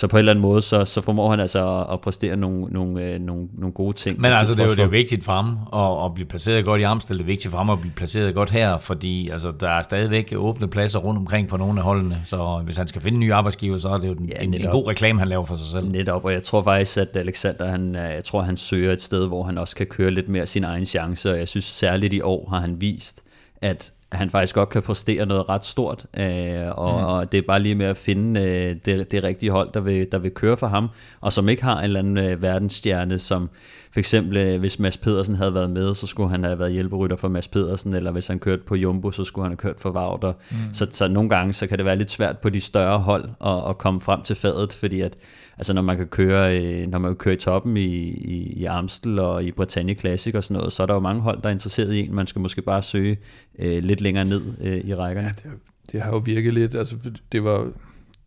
så på en eller anden måde, så, så formår han altså at præstere nogle, nogle, øh, nogle, nogle gode ting. Men altså, det er, jo, det er vigtigt for ham at, at blive placeret godt i Amstel. Det er vigtigt for ham at blive placeret godt her, fordi altså, der er stadigvæk åbne pladser rundt omkring på nogle af holdene. Så hvis han skal finde en ny arbejdsgiver, så er det jo en, ja, en, en god reklame, han laver for sig selv. Netop, og jeg tror faktisk, at Alexander, han, øh, jeg tror, han søger et sted, hvor han også kan køre lidt mere sin egen chance, og jeg synes særligt i år har han vist, at han faktisk godt kan præstere noget ret stort, øh, og, mm. og det er bare lige med at finde øh, det, det rigtige hold, der vil, der vil køre for ham, og som ikke har en eller anden øh, verdensstjerne, som for eksempel, øh, hvis Mads Pedersen havde været med, så skulle han have været hjælperytter for Mads Pedersen, eller hvis han kørte på Jumbo, så skulle han have kørt for Wouter. Mm. Så, så nogle gange, så kan det være lidt svært på de større hold at, at komme frem til fadet, fordi at altså når man kan køre, øh, når man kan køre i toppen i, i, i Amstel og i Bretagne Classic og sådan noget, så er der jo mange hold, der er interesseret i en. Man skal måske bare søge øh, lidt længere ned øh, i rækkerne. Ja, det, det har jo virket lidt, altså det var,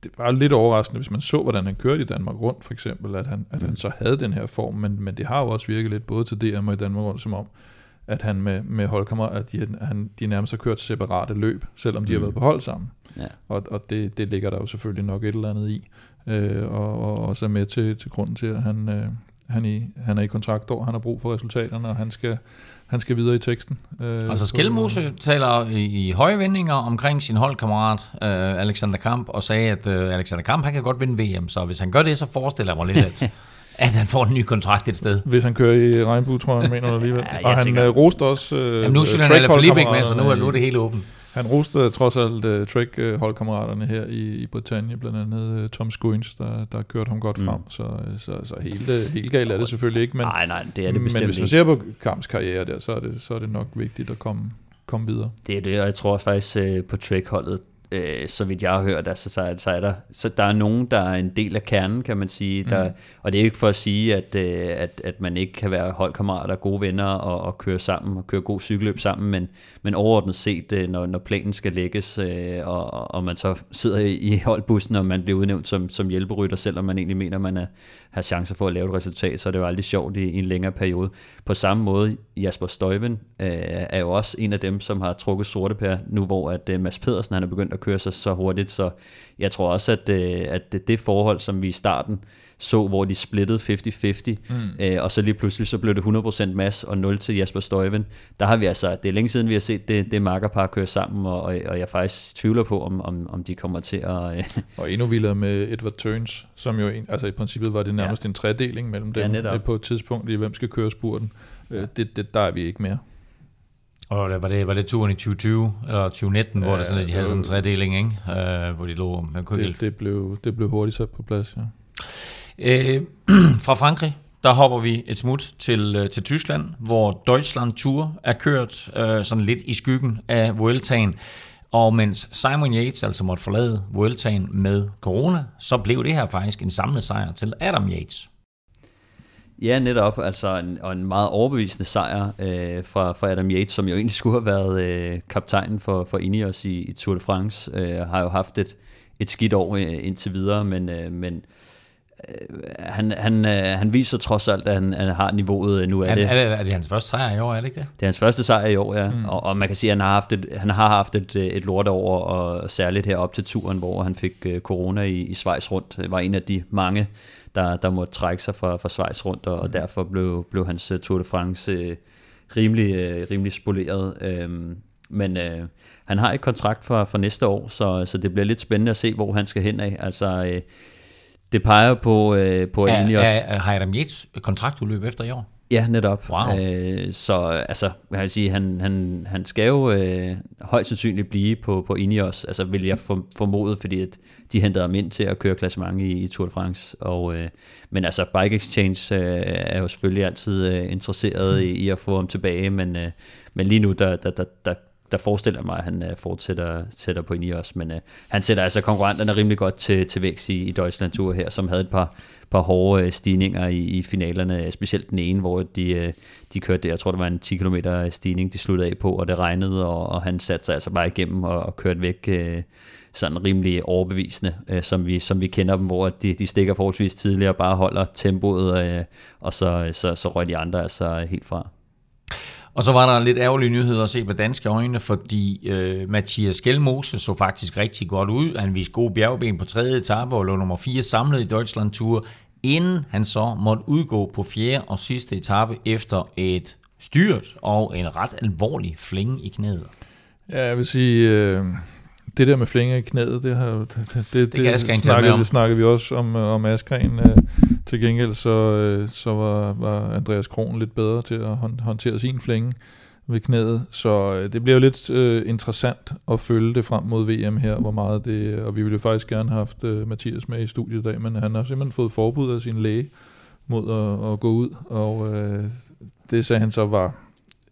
det var lidt overraskende, hvis man så, hvordan han kørte i Danmark rundt, for eksempel, at han, at mm. han så havde den her form, men, men det har jo også virket lidt, både til DM og i Danmark rundt, som om, at han med, med holdkammer, at de, han, de nærmest har kørt separate løb, selvom de mm. har været på hold sammen. Ja. Og, og det, det ligger der jo selvfølgelig nok et eller andet i øh, og, og også er med til, til grunden til, at han, øh, han, i, han er i kontraktår, han har brug for resultaterne, og han skal, han skal videre i teksten. Øh, altså Skelmose taler i, i høje vendinger omkring sin holdkammerat øh, Alexander Kamp, og sagde, at øh, Alexander Kamp han kan godt vinde VM, så hvis han gør det, så forestiller jeg mig lidt, at, *laughs* at han får en ny kontrakt et sted. Hvis han kører i regnbue, tror jeg, mener du *laughs* alligevel. ja, og han øh, roste også øh, Jamen, nu synes han, ikke med, så nu er, nu er det helt åbent. Han roste trods alt uh, Trek-holdkammeraterne her i, i Bretagne, blandt andet uh, Tom Skuins, der, der kørte ham godt mm. frem, så, så, så helt, helt galt er det selvfølgelig ikke, men, nej, nej, det er det men hvis man ser på Kamps karriere der, så er det, så er det nok vigtigt at komme, komme videre. Det er det, og jeg tror faktisk uh, på Trek-holdet, øh, så vidt jeg har hørt, altså, så, så, er der, så der er nogen, der er en del af kernen, kan man sige. Der, mm. Og det er ikke for at sige, at, øh, at, at man ikke kan være holdkammerater, gode venner og, og køre sammen og køre god cykelløb sammen, men, men overordnet set, øh, når, når planen skal lægges, øh, og, og man så sidder i, holdbussen, og man bliver udnævnt som, som hjælperytter, selvom man egentlig mener, man er, har chancer for at lave et resultat, så er det jo aldrig sjovt i, i en længere periode. På samme måde, Jasper Støjven øh, er jo også en af dem, som har trukket sorte pær, nu hvor at øh, Mads Pedersen han er begyndt at køre sig så hurtigt, så jeg tror også, at, øh, at det, det forhold, som vi i starten så, hvor de splittede 50-50, mm. øh, og så lige pludselig så blev det 100% Mads og 0 til Jasper Støjven. Der har vi altså, det er længe siden, vi har set det, det makkerpar køre sammen, og, og jeg faktisk tvivler på, om, om, om de kommer til at... Øh. *laughs* Og endnu vildere med Edward Turns, som jo en, altså i princippet var det nærmest ja. en tredeling mellem dem ja, på et tidspunkt i, hvem skal køre spurten. Øh, det, det, der er vi ikke mere. Og var det, var det turen i 2020 eller 2019, ja, hvor der sådan, at de havde sådan en tredeling, ikke? Uh, hvor de lå med det, det, blev, det blev hurtigt sat på plads, ja. Uh, *clears throat* fra Frankrig, der hopper vi et smut til, uh, til Tyskland, hvor Deutschland Tour er kørt uh, sådan lidt i skyggen af Vueltaen. Og mens Simon Yates altså måtte forlade Vueltaen med corona, så blev det her faktisk en samlet sejr til Adam Yates. Ja, netop. Altså en, og en meget overbevisende sejr øh, fra, fra Adam Yates, som jo egentlig skulle have været øh, kaptajnen for, for Ineos i, i Tour de France. Øh, har jo haft et, et skidt år øh, indtil videre, men, øh, men øh, han, han, øh, han viser trods alt, at han, han har niveauet nu. Er, er, det, er, det, er det hans første sejr i år, er det ikke det? Det er hans første sejr i år, ja. Mm. Og, og man kan sige, at han har haft et, han har haft et, et lort over, og særligt her op til turen, hvor han fik øh, corona i, i Schweiz rundt, var en af de mange der, der måtte trække sig fra, fra Schweiz rundt, og, og mm. derfor blev, blev hans uh, Tour de France uh, rimelig, uh, rimelig spoleret. Uh, men uh, han har et kontrakt for, for næste år, så, så det bliver lidt spændende at se, hvor han skal hen af. Altså, uh, det peger på, uh, på er, Ineos. Er, er Hayram Yates kontraktudløb efter i år? Ja, netop. Wow. Øh, så altså, jeg vil sige, han, han, han skal jo øh, højst sandsynligt blive på, på Ineos, altså vil jeg formode, fordi at de hentede ham ind til at køre klassement i, i Tour de France. Og, øh, men altså, Bike Exchange øh, er jo selvfølgelig altid øh, interesseret i, i at få ham tilbage, men, øh, men lige nu, der, der, der, der, der forestiller mig, at han øh, fortsætter sætter på i os men øh, han sætter altså konkurrenterne rimelig godt til, til vækst i, i Deutschland Tour her, som havde et par, par hårde øh, stigninger i, i finalerne, specielt den ene, hvor de, øh, de kørte, jeg tror det var en 10 km øh, stigning, de sluttede af på, og det regnede, og, og han satte sig altså bare igennem og, og kørte væk øh, sådan rimelig overbevisende, uh, som, vi, som vi kender dem, hvor de, de stikker forholdsvis tidligere og bare holder tempoet, uh, og så, så, så røg de andre altså helt fra. Og så var der en lidt ærgerlig nyhed at se på danske øjne, fordi øh, Mathias Gjelmose så faktisk rigtig godt ud. Han viste gode bjergben på tredje etape og lå nummer 4 samlet i Deutschland Tour, inden han så måtte udgå på fjerde og sidste etape efter et styrt og en ret alvorlig fling i knæet. Ja, jeg vil sige, øh, det der med flinger i knæet, det, har, det, det, det, det, det snakkede, snakkede vi også om, om Askren. Øh, til gengæld så, øh, så var, var Andreas Kron lidt bedre til at håndtere sin flinge ved knæet. Så øh, det bliver jo lidt øh, interessant at følge det frem mod VM her, hvor meget det... Og vi ville faktisk gerne have haft øh, Mathias med i studiet i dag, men han har simpelthen fået forbud af sin læge mod at, at gå ud, og øh, det sagde han så var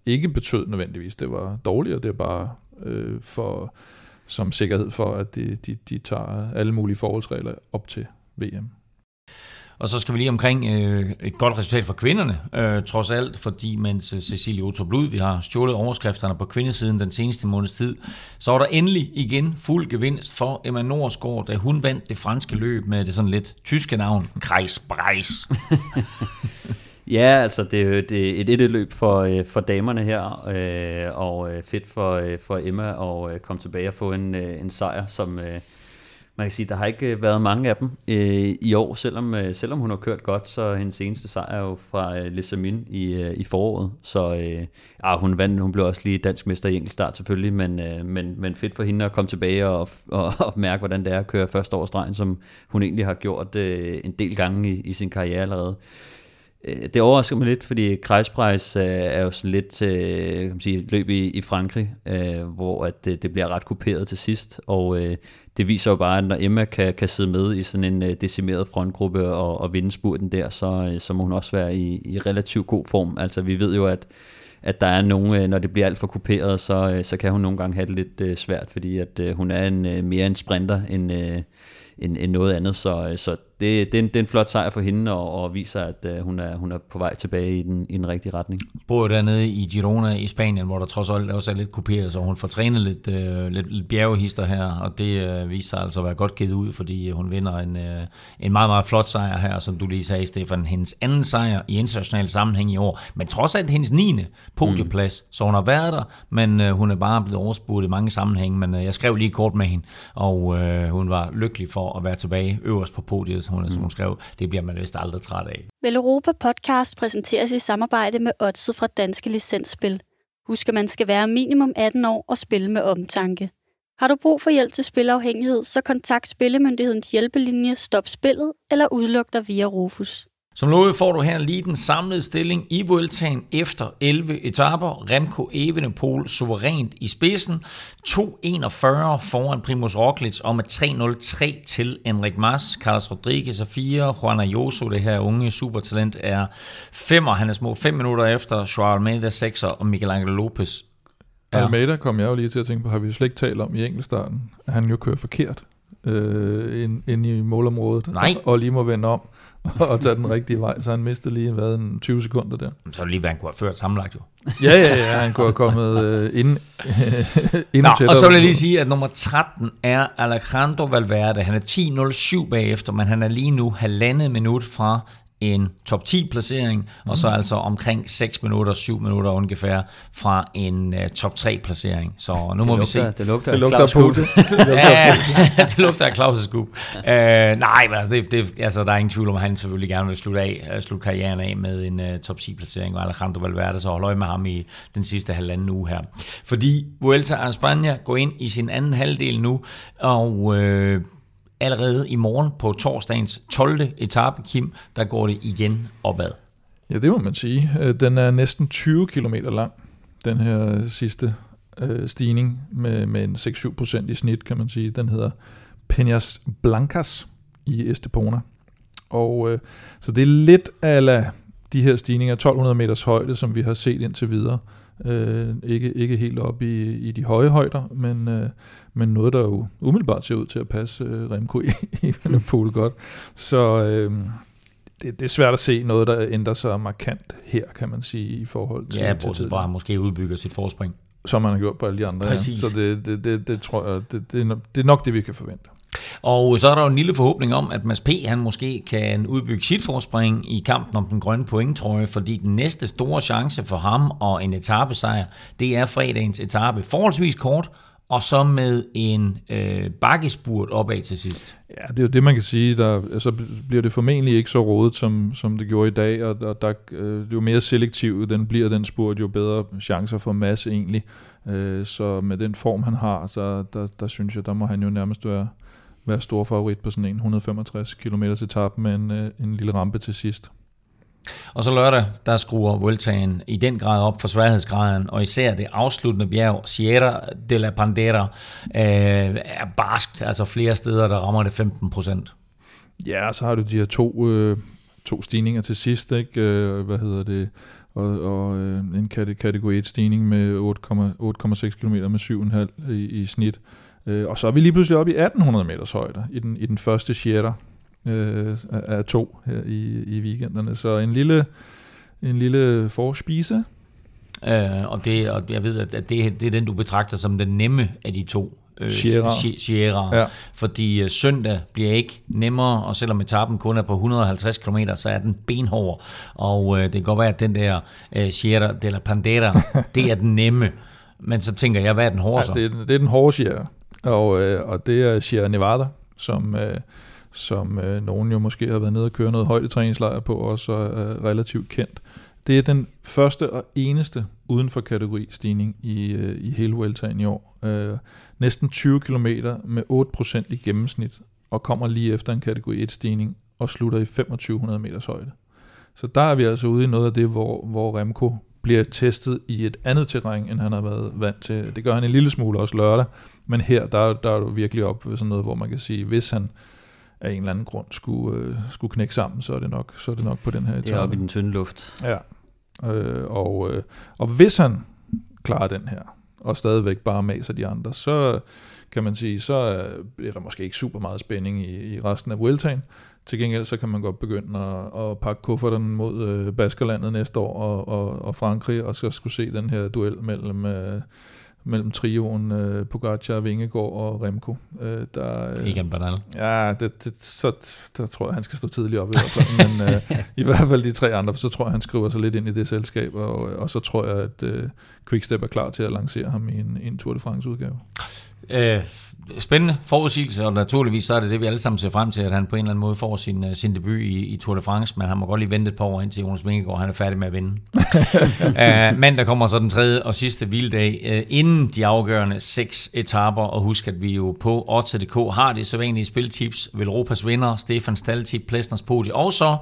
ikke betød nødvendigvis, det var dårligere, det er bare øh, for som sikkerhed for, at de, de, de tager alle mulige forholdsregler op til VM. Og så skal vi lige omkring øh, et godt resultat for kvinderne, øh, trods alt, fordi mens øh, Cecilie Otto Blud, vi har stjålet overskrifterne på kvindesiden den seneste måneds tid, så var der endelig igen fuld gevinst for Emma Norsgaard, da hun vandt det franske løb med det sådan lidt tyske navn, Kreis Breis. *laughs* Ja, altså det er det er et et løb for, øh, for damerne her, øh, og øh, fedt for, øh, for Emma at øh, komme tilbage og få en, øh, en sejr, som man kan sige, der har ikke været mange af dem i år, selvom, selvom hun har kørt godt, så hendes seneste sejr er jo fra Lissamin i, i foråret, så ja, hun vandt, hun blev også lige dansk mester i enkeltstart selvfølgelig, men, men, men fedt for hende at komme tilbage og, og, *laughs* og mærke, hvordan det er at køre første årsdrejen, som hun egentlig har gjort en del gange i, i sin karriere allerede. Øh, det overrasker mig lidt, fordi Kreispreis øh, er jo sådan lidt til øh, kan man sige, løb i, i Frankrig, øh, hvor at det, det bliver ret kuperet til sidst, og øh, det viser jo bare, at når Emma kan, kan sidde med i sådan en øh, decimeret frontgruppe og, og vinde spurten der, så, øh, så må hun også være i, i relativt god form. Altså vi ved jo, at at der er nogle, øh, når det bliver alt for kuperet, så, så kan hun nogle gange have det lidt svært, fordi at hun er en, mere en sprinter end, end, end noget andet. Så, så det, det, er en, det er en flot sejr for hende, og, og viser, at uh, hun, er, hun er på vej tilbage i den, i den rigtige retning. Både dernede i Girona i Spanien, hvor der trods alt også er lidt kuperet, så hun får trænet lidt, uh, lidt, lidt bjergehister her, og det uh, viser sig altså at være godt givet ud, fordi hun vinder en, uh, en meget, meget flot sejr her, som du lige sagde, Stefan. Hendes anden sejr i international sammenhæng i år, men trods alt hendes 9. podieplads, mm. så hun har været der, men uh, hun er bare blevet overspurgt i mange sammenhænge, men uh, jeg skrev lige kort med hende, og uh, hun var lykkelig for at være tilbage øverst på podiet, hun, mm. som hun skrev, det bliver man vist aldrig træt af. Vel Europa Podcast præsenteres i samarbejde med Odset fra Danske Licensspil. Husk, at man skal være minimum 18 år og spille med omtanke. Har du brug for hjælp til spilafhængighed, så kontakt Spillemyndighedens hjælpelinje Stop Spillet eller udluk dig via Rufus. Som lovet får du her lige den samlede stilling i Vueltaen efter 11 etaper. Remco Evenepoel suverænt i spidsen. 2.41 foran Primus Roglic og med 3.03 til Enric Mas. Carlos Rodriguez er 4. Juan Ayuso, det her unge supertalent, er 5. Han er små 5 minutter efter. Joao Almeida 6. og Miguel Angel Lopez Ja. Almeida kom jeg jo lige til at tænke på, har vi jo slet ikke talt om i enkeltstarten, at han jo kører forkert øh, ind, ind i målområdet, Nej. Og, og lige må vende om og tage den rigtige vej, så han mistede lige hvad, en 20 sekunder der. Så er det lige, hvad han kunne have ført sammenlagt jo. ja, ja, ja, han kunne have kommet øh, ind, *laughs* ind Nå, og så vil jeg lige sige, at nummer 13 er Alejandro Valverde. Han er 10.07 bagefter, men han er lige nu halvandet minut fra en top 10 placering, mm. og så mhm. altså omkring 6 minutter, 7 minutter ungefær fra en uh, top 3 placering. Så nu det må lugter, vi se. Det lugter, det lugter på det. *laughs* ja, det lugter af *laughs* Claus' skub. Uh, nej, men altså, det, det, altså, der er ingen tvivl om, at han selvfølgelig gerne vil slutte, af, uh, slutte karrieren af med en uh, top 10 placering, og Alejandro Valverde så holder øje med ham i den sidste halvanden uge her. Fordi Vuelta a España går ind i sin anden halvdel nu, og uh, allerede i morgen på torsdagens 12. etape, Kim, der går det igen opad. Ja, det må man sige. Øh, den er næsten 20 km lang, den her øh, sidste øh, stigning med, med en 6-7 procent i snit, kan man sige. Den hedder Peñas Blancas i Estepona. Og øh, så det er lidt af de her stigninger, 1200 meters højde, som vi har set indtil videre. Øh, ikke, ikke helt op i, i de høje højder, men, øh, men noget, der jo umiddelbart ser ud til at passe øh, Remco *laughs* i, i Liverpool godt. Så øh, det, det er svært at se noget, der ændrer sig markant her, kan man sige, i forhold til Ja, bortset fra, at han måske udbygger sit forspring. Som man har gjort på alle de andre. Præcis. Ja. Så det, det, det, det tror jeg, det, det, det er nok det, vi kan forvente. Og så er der jo en lille forhåbning om, at Mads P. han måske kan udbygge sit forspring i kampen om den grønne pointtrøje, fordi den næste store chance for ham og en etappesejr, det er fredagens etape. Forholdsvis kort, og så med en øh, bakkespurt opad til sidst. Ja, det er jo det, man kan sige. Der, altså, bliver det formentlig ikke så rådet, som, som det gjorde i dag, og og der, øh, jo mere selektiv den bliver, den spurt, jo bedre chancer for masse egentlig. Øh, så med den form, han har, så der, der synes jeg, der må han jo nærmest være, være stor favorit på sådan en 165 km etape med en, øh, en lille rampe til sidst. Og så lørdag, der skruer Vueltaen i den grad op for sværhedsgraden, og især det afsluttende bjerg, Sierra de la Pandera, øh, er barskt, altså flere steder, der rammer det 15 procent. Ja, så har du de her to, øh, to stigninger til sidst, ikke? Øh, hvad hedder det? Og, og øh, en kategori 1 stigning med 8,6 km med 7,5 i, i snit. Øh, og så er vi lige pludselig oppe i 1800 meters højde i den, i den første Sierra øh, af to her i, i weekenderne. Så en lille, en lille forspise. Øh, og, det, og jeg ved, at det, det er den, du betragter som den nemme af de to. Øh, Sierra. Sierra. Ja. Fordi øh, søndag bliver ikke nemmere, og selvom etappen kun er på 150 km, så er den benhård. Og øh, det kan godt være, at den der øh, Sierra de la Pandera, *laughs* det er den nemme. Men så tænker jeg, hvad er den hårde så? Ja, det, er, det er den hårde Sierra. Og, øh, og det er Sierra Nevada, som, øh, som øh, nogen jo måske har været nede og køre noget højdetræningslejr på, og så er øh, relativt kendt. Det er den første og eneste uden for kategori stigning i, øh, i hele Vueltaen i år. Øh, næsten 20 km med 8% i gennemsnit, og kommer lige efter en kategori 1 stigning, og slutter i 2500 meters højde. Så der er vi altså ude i noget af det, hvor, hvor Remco bliver testet i et andet terræn, end han har været vant til. Det gør han en lille smule også lørdag, men her der, der er du virkelig op ved sådan noget, hvor man kan sige, hvis han af en eller anden grund skulle, øh, skulle knække sammen, så er det nok, så er det nok på den her etape. Det er oppe i den tynde luft. Ja, Øh, og, øh, og hvis han klarer den her, og stadigvæk bare maser de andre, så kan man sige, så er der måske ikke super meget spænding i, i resten af Vueltaen. Til gengæld så kan man godt begynde at, at pakke kufferten mod øh, Baskerlandet næste år og, og, og Frankrig, og så skulle se den her duel mellem, øh, mellem trioen øh, Pogacar, Vingegaard og Remco. Øh, der, øh, Egan Bernal. Ja, det, det, så der tror jeg, han skal stå tidligt op i hvert fald. Men øh, *laughs* i hvert fald de tre andre, så tror jeg, han skriver sig lidt ind i det selskab, og, og så tror jeg, at øh, Quickstep er klar til at lancere ham i en, en Tour de France udgave. Øh, spændende forudsigelse, og naturligvis så er det det, vi alle sammen ser frem til, at han på en eller anden måde får sin, uh, sin debut i, i Tour de France, men han må godt lige vente et par år indtil Jonas Vingegaard han er færdig med at vinde. *laughs* men der kommer så den tredje og sidste hviledag, uh, inden de afgørende seks etaper, og husk at vi jo på Odds.dk har det sædvanlige spiltips, Velropas vinder, Stefan Staltip, Plæstners podi, og så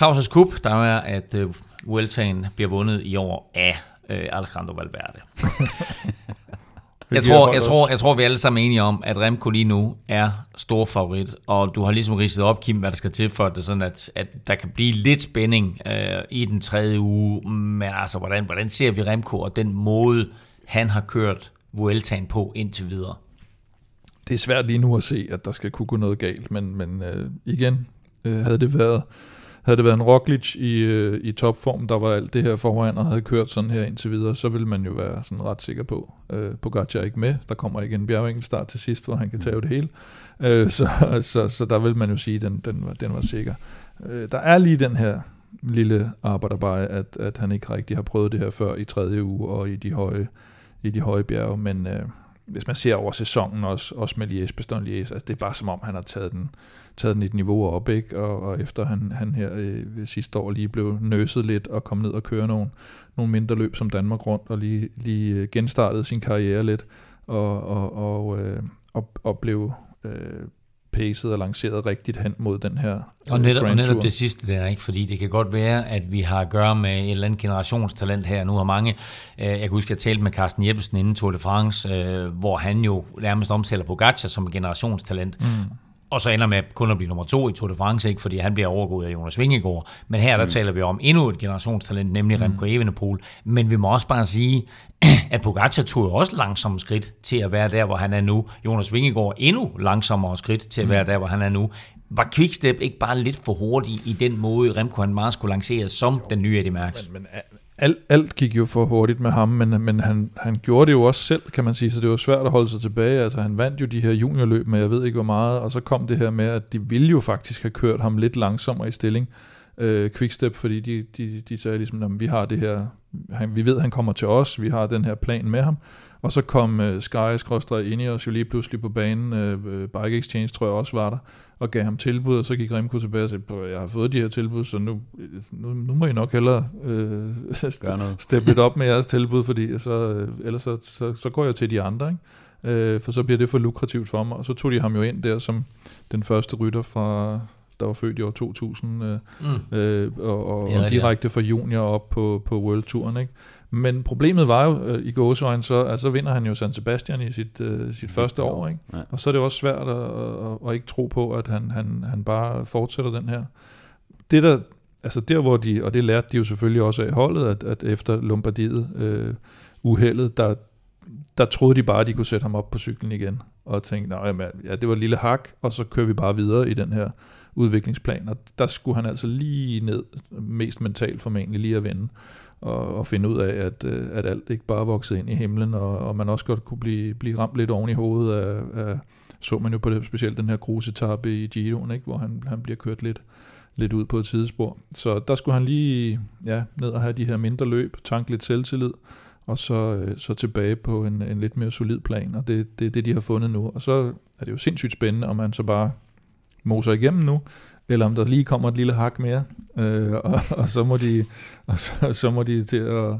Claus' Kup, der er, at uh, Vueltaen bliver vundet i år af uh, Alejandro Valverde. *laughs* Jeg tror, jeg, tror, jeg tror, vi alle sammen er enige om, at Remco lige nu er stor favorit, og du har ligesom ridset op, Kim, hvad der skal til for det, sådan at, at der kan blive lidt spænding øh, i den tredje uge, men altså, hvordan, hvordan ser vi Remco og den måde, han har kørt Vueltaen på indtil videre? Det er svært lige nu at se, at der skal kunne gå noget galt, men, men øh, igen, øh, havde det været havde det været en Roglic i, øh, i topform, der var alt det her foran og havde kørt sådan her indtil videre, så ville man jo være sådan ret sikker på. Øh, Pogacar er ikke med, der kommer ikke en bjergenkelstart til sidst, hvor han kan tage det hele. Øh, *laughs* så, så, så der vil man jo sige, at den, den, var, den var sikker. Øh, der er lige den her lille arbejderbej, at, at han ikke rigtig har prøvet det her før i tredje uge og i de høje, i de høje bjerge, men... Øh, hvis man ser over sæsonen også, også med Liège, Bastogne Liège, altså det er bare som om, han har taget den, taget den et niveau op, ikke? Og, og efter han, han her øh, sidste år lige blev nøset lidt og kom ned og køre nogle, nogle mindre løb som Danmark rundt, og lige, lige øh, genstartede sin karriere lidt, og, og, og, øh, og, og blev øh, pacet og lanceret rigtigt hen mod den her Og netop, og netop det sidste der, ikke? fordi det kan godt være, at vi har at gøre med et eller andet generationstalent her. Nu har mange, øh, jeg kan huske, at jeg talte med Carsten Jeppesen inden Tour de France, øh, hvor han jo nærmest omtaler Pogacar som generationstalent. Mm og så ender med kun at blive nummer to i Tour de France, ikke? fordi han bliver overgået af Jonas Vingegaard. Men her der mm. taler vi om endnu et generationstalent, nemlig mm. Remco Evenepoel. Men vi må også bare sige, *clears throat* at Pogacar tog også langsomme skridt til at være der, hvor han er nu. Jonas Vingegaard endnu langsommere skridt til at være mm. der, hvor han er nu. Var Quickstep ikke bare lidt for hurtig i den måde, Remco han meget skulle lancere som den nye Eddie Merckx? Men, men alt, alt gik jo for hurtigt med ham, men, men han, han gjorde det jo også selv, kan man sige, så det var svært at holde sig tilbage. Altså han vandt jo de her juniorløb med, jeg ved ikke hvor meget, og så kom det her med, at de ville jo faktisk have kørt ham lidt langsommere i stilling, øh, Quickstep, fordi de, de, de sagde ligesom, at vi har det her, han, vi ved, at han kommer til os, vi har den her plan med ham, og så kom uh, Sky ind i os jo lige pludselig på banen. Uh, Bike Exchange tror jeg også var der, og gav ham tilbud, og så gik Remco tilbage og sagde, jeg har fået de her tilbud, så nu, nu, nu må I nok hellere uh, *laughs* steppe lidt op med jeres tilbud, fordi så, uh, ellers så, så, så går jeg til de andre, ikke? Uh, for så bliver det for lukrativt for mig. Og så tog de ham jo ind der som den første rytter fra, der var født i år 2000, øh, mm. øh, og, og, og direkte fra junior op på, på World Touren. Ikke? Men problemet var jo øh, i gåsøjne, så altså vinder han jo San Sebastian i sit, øh, sit første år. Ikke? Ja. Og så er det også svært at, at, at ikke tro på, at han, han, han bare fortsætter den her. Det der, altså der hvor de, og det lærte de jo selvfølgelig også af holdet, at, at efter Lombardiet øh, uheldet, der, der troede de bare, at de kunne sætte ham op på cyklen igen, og tænkte, nej, ja, det var et lille hak, og så kører vi bare videre i den her udviklingsplan, og der skulle han altså lige ned, mest mentalt formentlig lige at vende, og, og finde ud af, at, øh, at alt ikke bare voksede ind i himlen, og, og man også godt kunne blive, blive ramt lidt oven i hovedet af, af så man jo på det, specielt den her grusetappe i Giroen, ikke, hvor han, han bliver kørt lidt, lidt ud på et sidespor. Så der skulle han lige ja, ned og have de her mindre løb, tanke lidt selvtillid, og så, øh, så tilbage på en, en lidt mere solid plan, og det er det, det, de har fundet nu. Og så er det jo sindssygt spændende, om han så bare moser igennem nu, eller om der lige kommer et lille hak mere, øh, og, og, så må de, og så, så må de til at,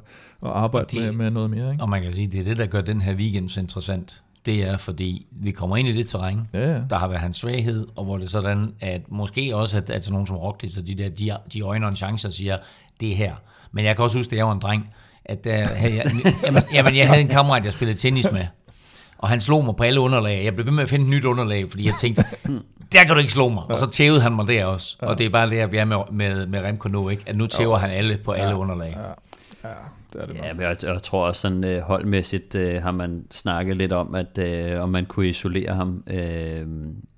at arbejde det, med, med noget mere. Ikke? Og man kan sige, det er det, der gør den her weekend så interessant. Det er, fordi vi kommer ind i det terræn, ja, ja. der har været hans svaghed, og hvor det er sådan, at måske også, at, at nogen som Roglic, så de der, de, de øjner en chance og siger, det er her. Men jeg kan også huske, at jeg var en dreng, at der havde jeg, *laughs* jamen, jamen, jeg havde en kammerat, jeg spillede tennis med, Og han slog mig på alle underlag. Jeg blev ved med at finde et nyt underlag, fordi jeg tænkte, der kan du ikke slå mig. Og så tævede han mig der også. Og det er bare det, jeg er med, med, med Remco nu, ikke? at nu tæver han alle på alle underlag. Ja, det er det Ja, men jeg, jeg tror også sådan øh, holdmæssigt øh, har man snakket lidt om, at øh, om man kunne isolere ham, øh,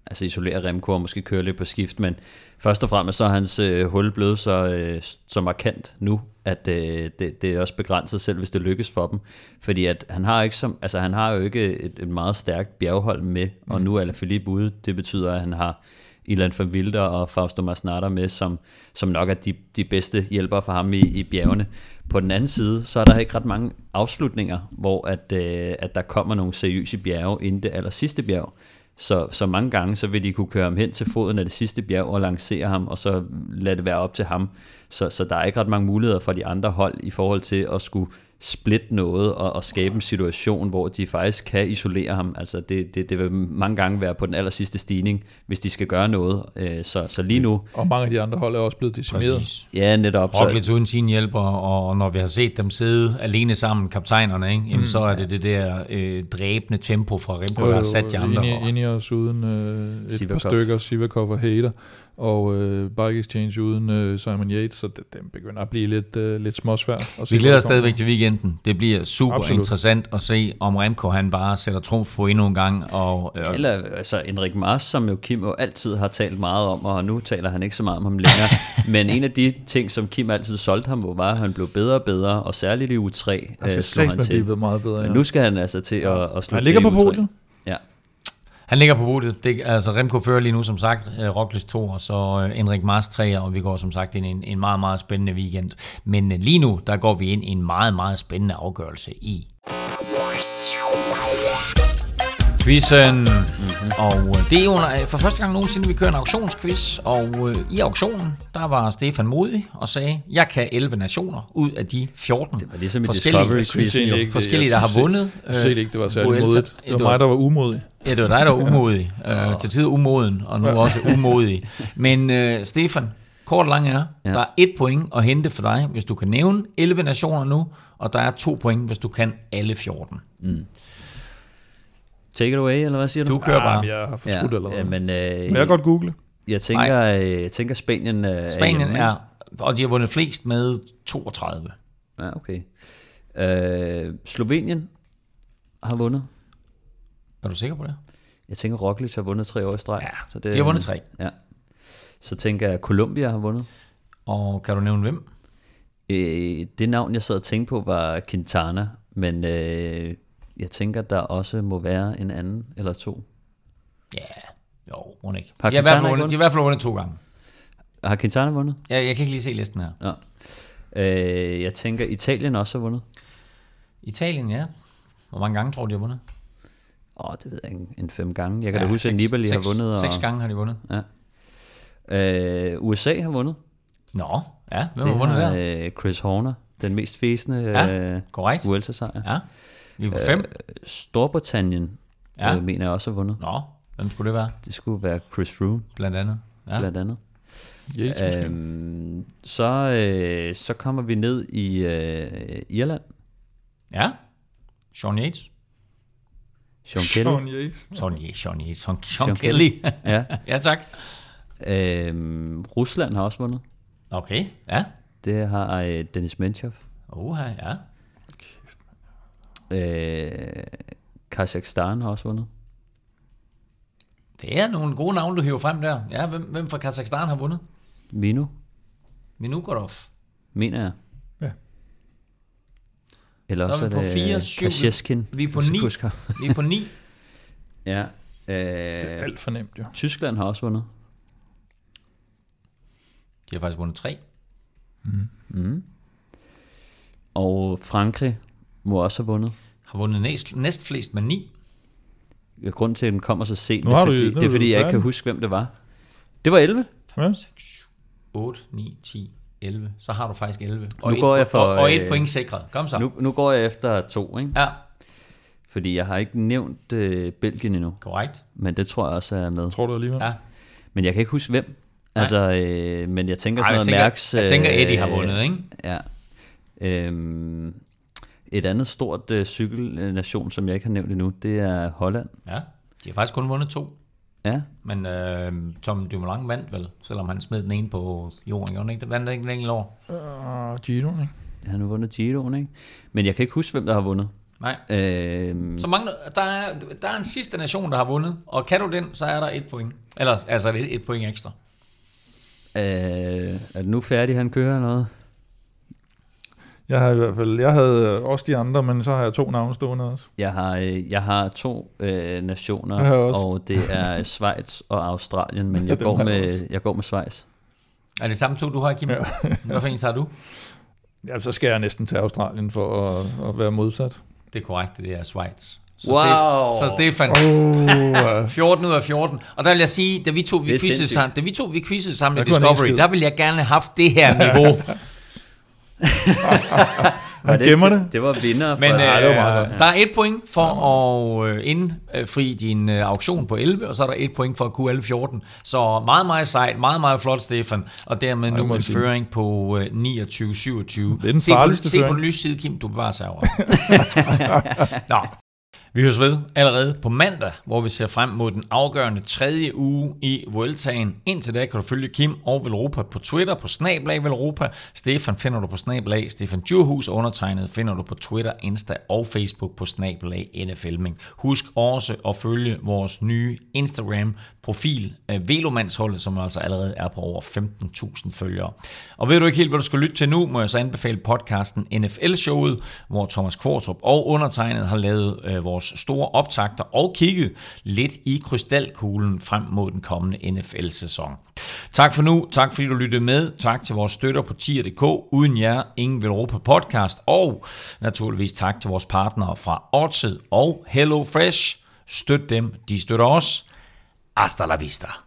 altså isolere Remco og måske køre lidt på skift, men først og fremmest så er hans øh, hul blevet så, øh, så markant nu, at øh, det, det er også begrænset selv, hvis det lykkes for dem. Fordi at han har, ikke som, altså han har jo ikke et, et meget stærkt bjerghold med, og nu er Alaphilippe ude. Det betyder, at han har Ilan van Wilder og Fausto Masnada med, som, som nok er de, de bedste hjælpere for ham i, i bjergene. På den anden side, så er der ikke ret mange afslutninger, hvor at, øh, at der kommer nogle seriøse bjerge inden det aller sidste bjerg. Så, så mange gange, så vil de kunne køre ham hen til foden af det sidste bjerg og lancere ham, og så lade det være op til ham. Så, så der er ikke ret mange muligheder for de andre hold i forhold til at skulle splitte noget og, og skabe en situation, hvor de faktisk kan isolere ham. Altså det, det, det vil mange gange være på den aller sidste stigning, hvis de skal gøre noget. Øh, Så, så lige nu, Og mange af de andre hold er også blevet decimeret. Præcis. ja netop, så, Roglic uden sine hjælper, og når vi har set dem sidde alene sammen, kaptajnerne, ikke? Jamen, så er det det der øh, dræbende tempo fra Remco, der har sat de andre. Ind, ind i os uden øh, et Sivakov. par stykker, Sivakov og Hater, og øh, Bike Exchange uden øh, Simon Yates, så det, det begynder at blive lidt, øh, lidt småsvært. at se, Vi hvor glæder det os stadigvæk til weekenden. Det bliver super Absolut. Interessant at se, om Remco han bare sætter trumf på endnu en gang. Og, og Eller altså Enrik Mars, som jo Kim jo altid har talt meget om, og nu taler han ikke så meget om ham længere. *laughs* men en af de ting, som Kim altid solgte ham, var, at han blev bedre og bedre, og særligt i U3 Han skal øh, slog han til. blive meget bedre, ja. Men nu skal han altså til at, at slå Han ligger på U3. podiet. Ja. Han ligger på podiet. Det, altså Remco fører lige nu som sagt øh, Roglic 2, og så øh, Henrik Mars 3, og vi går som sagt ind i en, en meget, meget spændende weekend. Men øh, lige nu, der går vi ind i en meget, meget spændende afgørelse i quizzen. Mm-hmm. Og øh, det er jo øh, for første gang nogensinde, vi kører en auktionsquiz. Og øh, i auktionen, der var Stefan modig og sagde, jeg kan 11 nationer ud af de 14 Det var ligesom forskellige, Discovery jo. ikke, forskellige, der har vundet. Jeg synes ikke, det var særlig modigt. Det var mig, der var umodig. Ja, det var dig, der var *laughs* umodig. øh, til tider umoden, og nu også umodig. *laughs* Men øh, Stefan, kort og lang er, Ja. der er et point at hente for dig, hvis du kan nævne 11 nationer nu, og der er to point, hvis du kan alle 14. Take it away, eller hvad siger du? Du kører bare. Ah, jeg har fortrudt ja, allerede. ja, men, øh, Men jeg kan godt google. jeg tænker, øh, jeg tænker Spanien øh, Spanien hjemme, er, og de har vundet flest med 32. ikke? Ja, okay. Øh, Slovenien har vundet. Er du sikker på det? Jeg tænker, Roglic har vundet tre år i streg. Ja, så de har vundet tre. Ja. Så tænker jeg, Colombia har vundet. Og kan du nævne hvem? Øh, det navn, jeg sad og tænkte på, var Quintana, men øh, jeg tænker, der også må være en anden eller to. Ja, jo, må ikke. Har De har, i hvert fald vundet, de har i hvert fald vundet to gange. Har Quintana vundet? Jeg, jeg kan ikke lige se listen her. Ja. Øh, jeg tænker, Italien også har vundet. Italien, ja. Hvor mange gange tror du, de har vundet? Åh, det ved jeg ikke, en fem gange. Jeg kan ja, Ja, da huske, at seks- Nibali har vundet. Og, Seks gange har de vundet. Ja. Øh, USA har vundet. Nå, ja. Hvem det har vundet der? øh, Chris Horner, den mest fæsende Ja, øh. Vuelta-sejr. Ja. Er på fem. Storbritannien Ja. øh, mener jeg også har vundet. Nå, hvem skulle det være? Det skulle være Chris Froome, Blandt andet. Ja. blandt andet. Måske. Øhm, så, øh, så kommer vi ned i øh, Irland. ja. Sean Yates. Sean Kelly. Sean Yates. Sean Yates, Sean Yates, Sean, Sean, Sean Kelly. Ja. *laughs* ja, tak. Øhm, Rusland har også vundet. Okay, ja. Det har øh, Dennis Menchov. Uha, ja. Øh, Kazakhstan har også vundet. Det er nogle gode navne, du hiver frem der. Ja, hvem, hvem fra Kazakhstan har vundet? Minu, Minukorov. mener jeg. Ja. Eller Så er også vi på er det fire, syv. Kaczeskin. Vi er på hvis jeg ni. husker. Vi er på ni. *laughs* ja. Det er Øh, alt for nemt, jo. Tyskland har også vundet. De har faktisk vundet tre. Og Frankrig må også have vundet. Har vundet næst, næst flest med ni. Grunden til, at den kommer så sent, Nu det er du- fordi, nu er det er du fordi jeg ikke kan huske, hvem det var. Det var 11. Ja. 8, 9, 10, 11. Så har du faktisk 11. Nu et, går jeg for, Og, og et øh, point sikret. Kom så. Nu, nu går jeg efter to, ikke? Ja, Fordi jeg har ikke nævnt øh, Belgien endnu. korrekt. Men det tror jeg også er med. Tror du alligevel? Ja. Men jeg kan ikke huske hvem. Altså, øh, men jeg tænker Ej, sådan jeg noget tænker, Mærks... jeg tænker, øh, Eddie har vundet, ikke? Ja. Øhm, Et andet stort øh, cykelnation, som jeg ikke har nævnt endnu, det er Holland. Ja, de har faktisk kun vundet to. Ja, Men øh, Tom Dumoulin vandt vel, selvom han smed den ene på jorden. Gjorde ikke? Det vandt ikke en enkelt år. Og Giro, ikke? han har vundet Giroen, ikke? Men jeg kan ikke huske, hvem der har vundet. Nej. Øh, Så mangler, der, er, der er en sidste nation, der har vundet, og kan du den, så er der et point. Eller altså et, et point ekstra. øh, er det nu færdig, han kører eller noget? Jeg har i hvert fald, jeg havde også de andre, men så har jeg to navne stående også. Jeg har, øh, jeg har to øh, nationer, Jeg har også. og det er *laughs* Schweiz og Australien, men Ja, jeg, dem går med, også. jeg går med Schweiz. Er det samme to, du har, Kim? Ja. *laughs* Hvad for en tager du? Ja, så skal jeg næsten til Australien for at, at være modsat. Det er korrekt, det er Schweiz. Så, Wow. Stef- så Stefan, Uh, 14 *laughs* ud af 14. Og der vil jeg sige, da vi to vi quizzede sammen, da vi to vi quizzede sammen i Discovery, der ville jeg gerne have haft det her niveau. Han gemmer det. Det var vinder. Men for, Ja, det var meget øh, godt. der er et point for at øh, indfri din øh, auktion på 11, og så er der et point for at kunne alle 14. Så meget, meget sejt, meget, meget flot, Stefan. Og dermed nu en føring på øh, 29-27. Det er den se på, farligste Se på den lyse side, Kim, du bevarer sig over. *laughs* Nå, vi høres ved allerede på mandag, hvor vi ser frem mod den afgørende tredje uge i Vueltaen. Indtil da kan du følge Kim og Velropa på Twitter på Snablag Velropa. Stefan finder du på Snablag. Stefan Djurhus undertegnet finder du på Twitter, Insta og Facebook på Snablag NFLming. Husk også at følge vores nye Instagram profil, øh, Velomandsholdet, som altså allerede er på over 15.000 følgere. Og ved du ikke helt, hvad du skal lytte til nu, må jeg så anbefale podcasten NFL-showet, hvor Thomas Kvartrup og undertegnet har lavet øh, vores store optagter og kigget lidt i krystalkuglen frem mod den kommende NFL-sæson. Tak for nu, tak fordi du lyttede med, tak til vores støtter på tier.dk, uden jer ingen vil råbe podcast, og naturligvis tak til vores partnere fra Odset og Hello Fresh. Støt dem, de støtter os. Hasta la vista.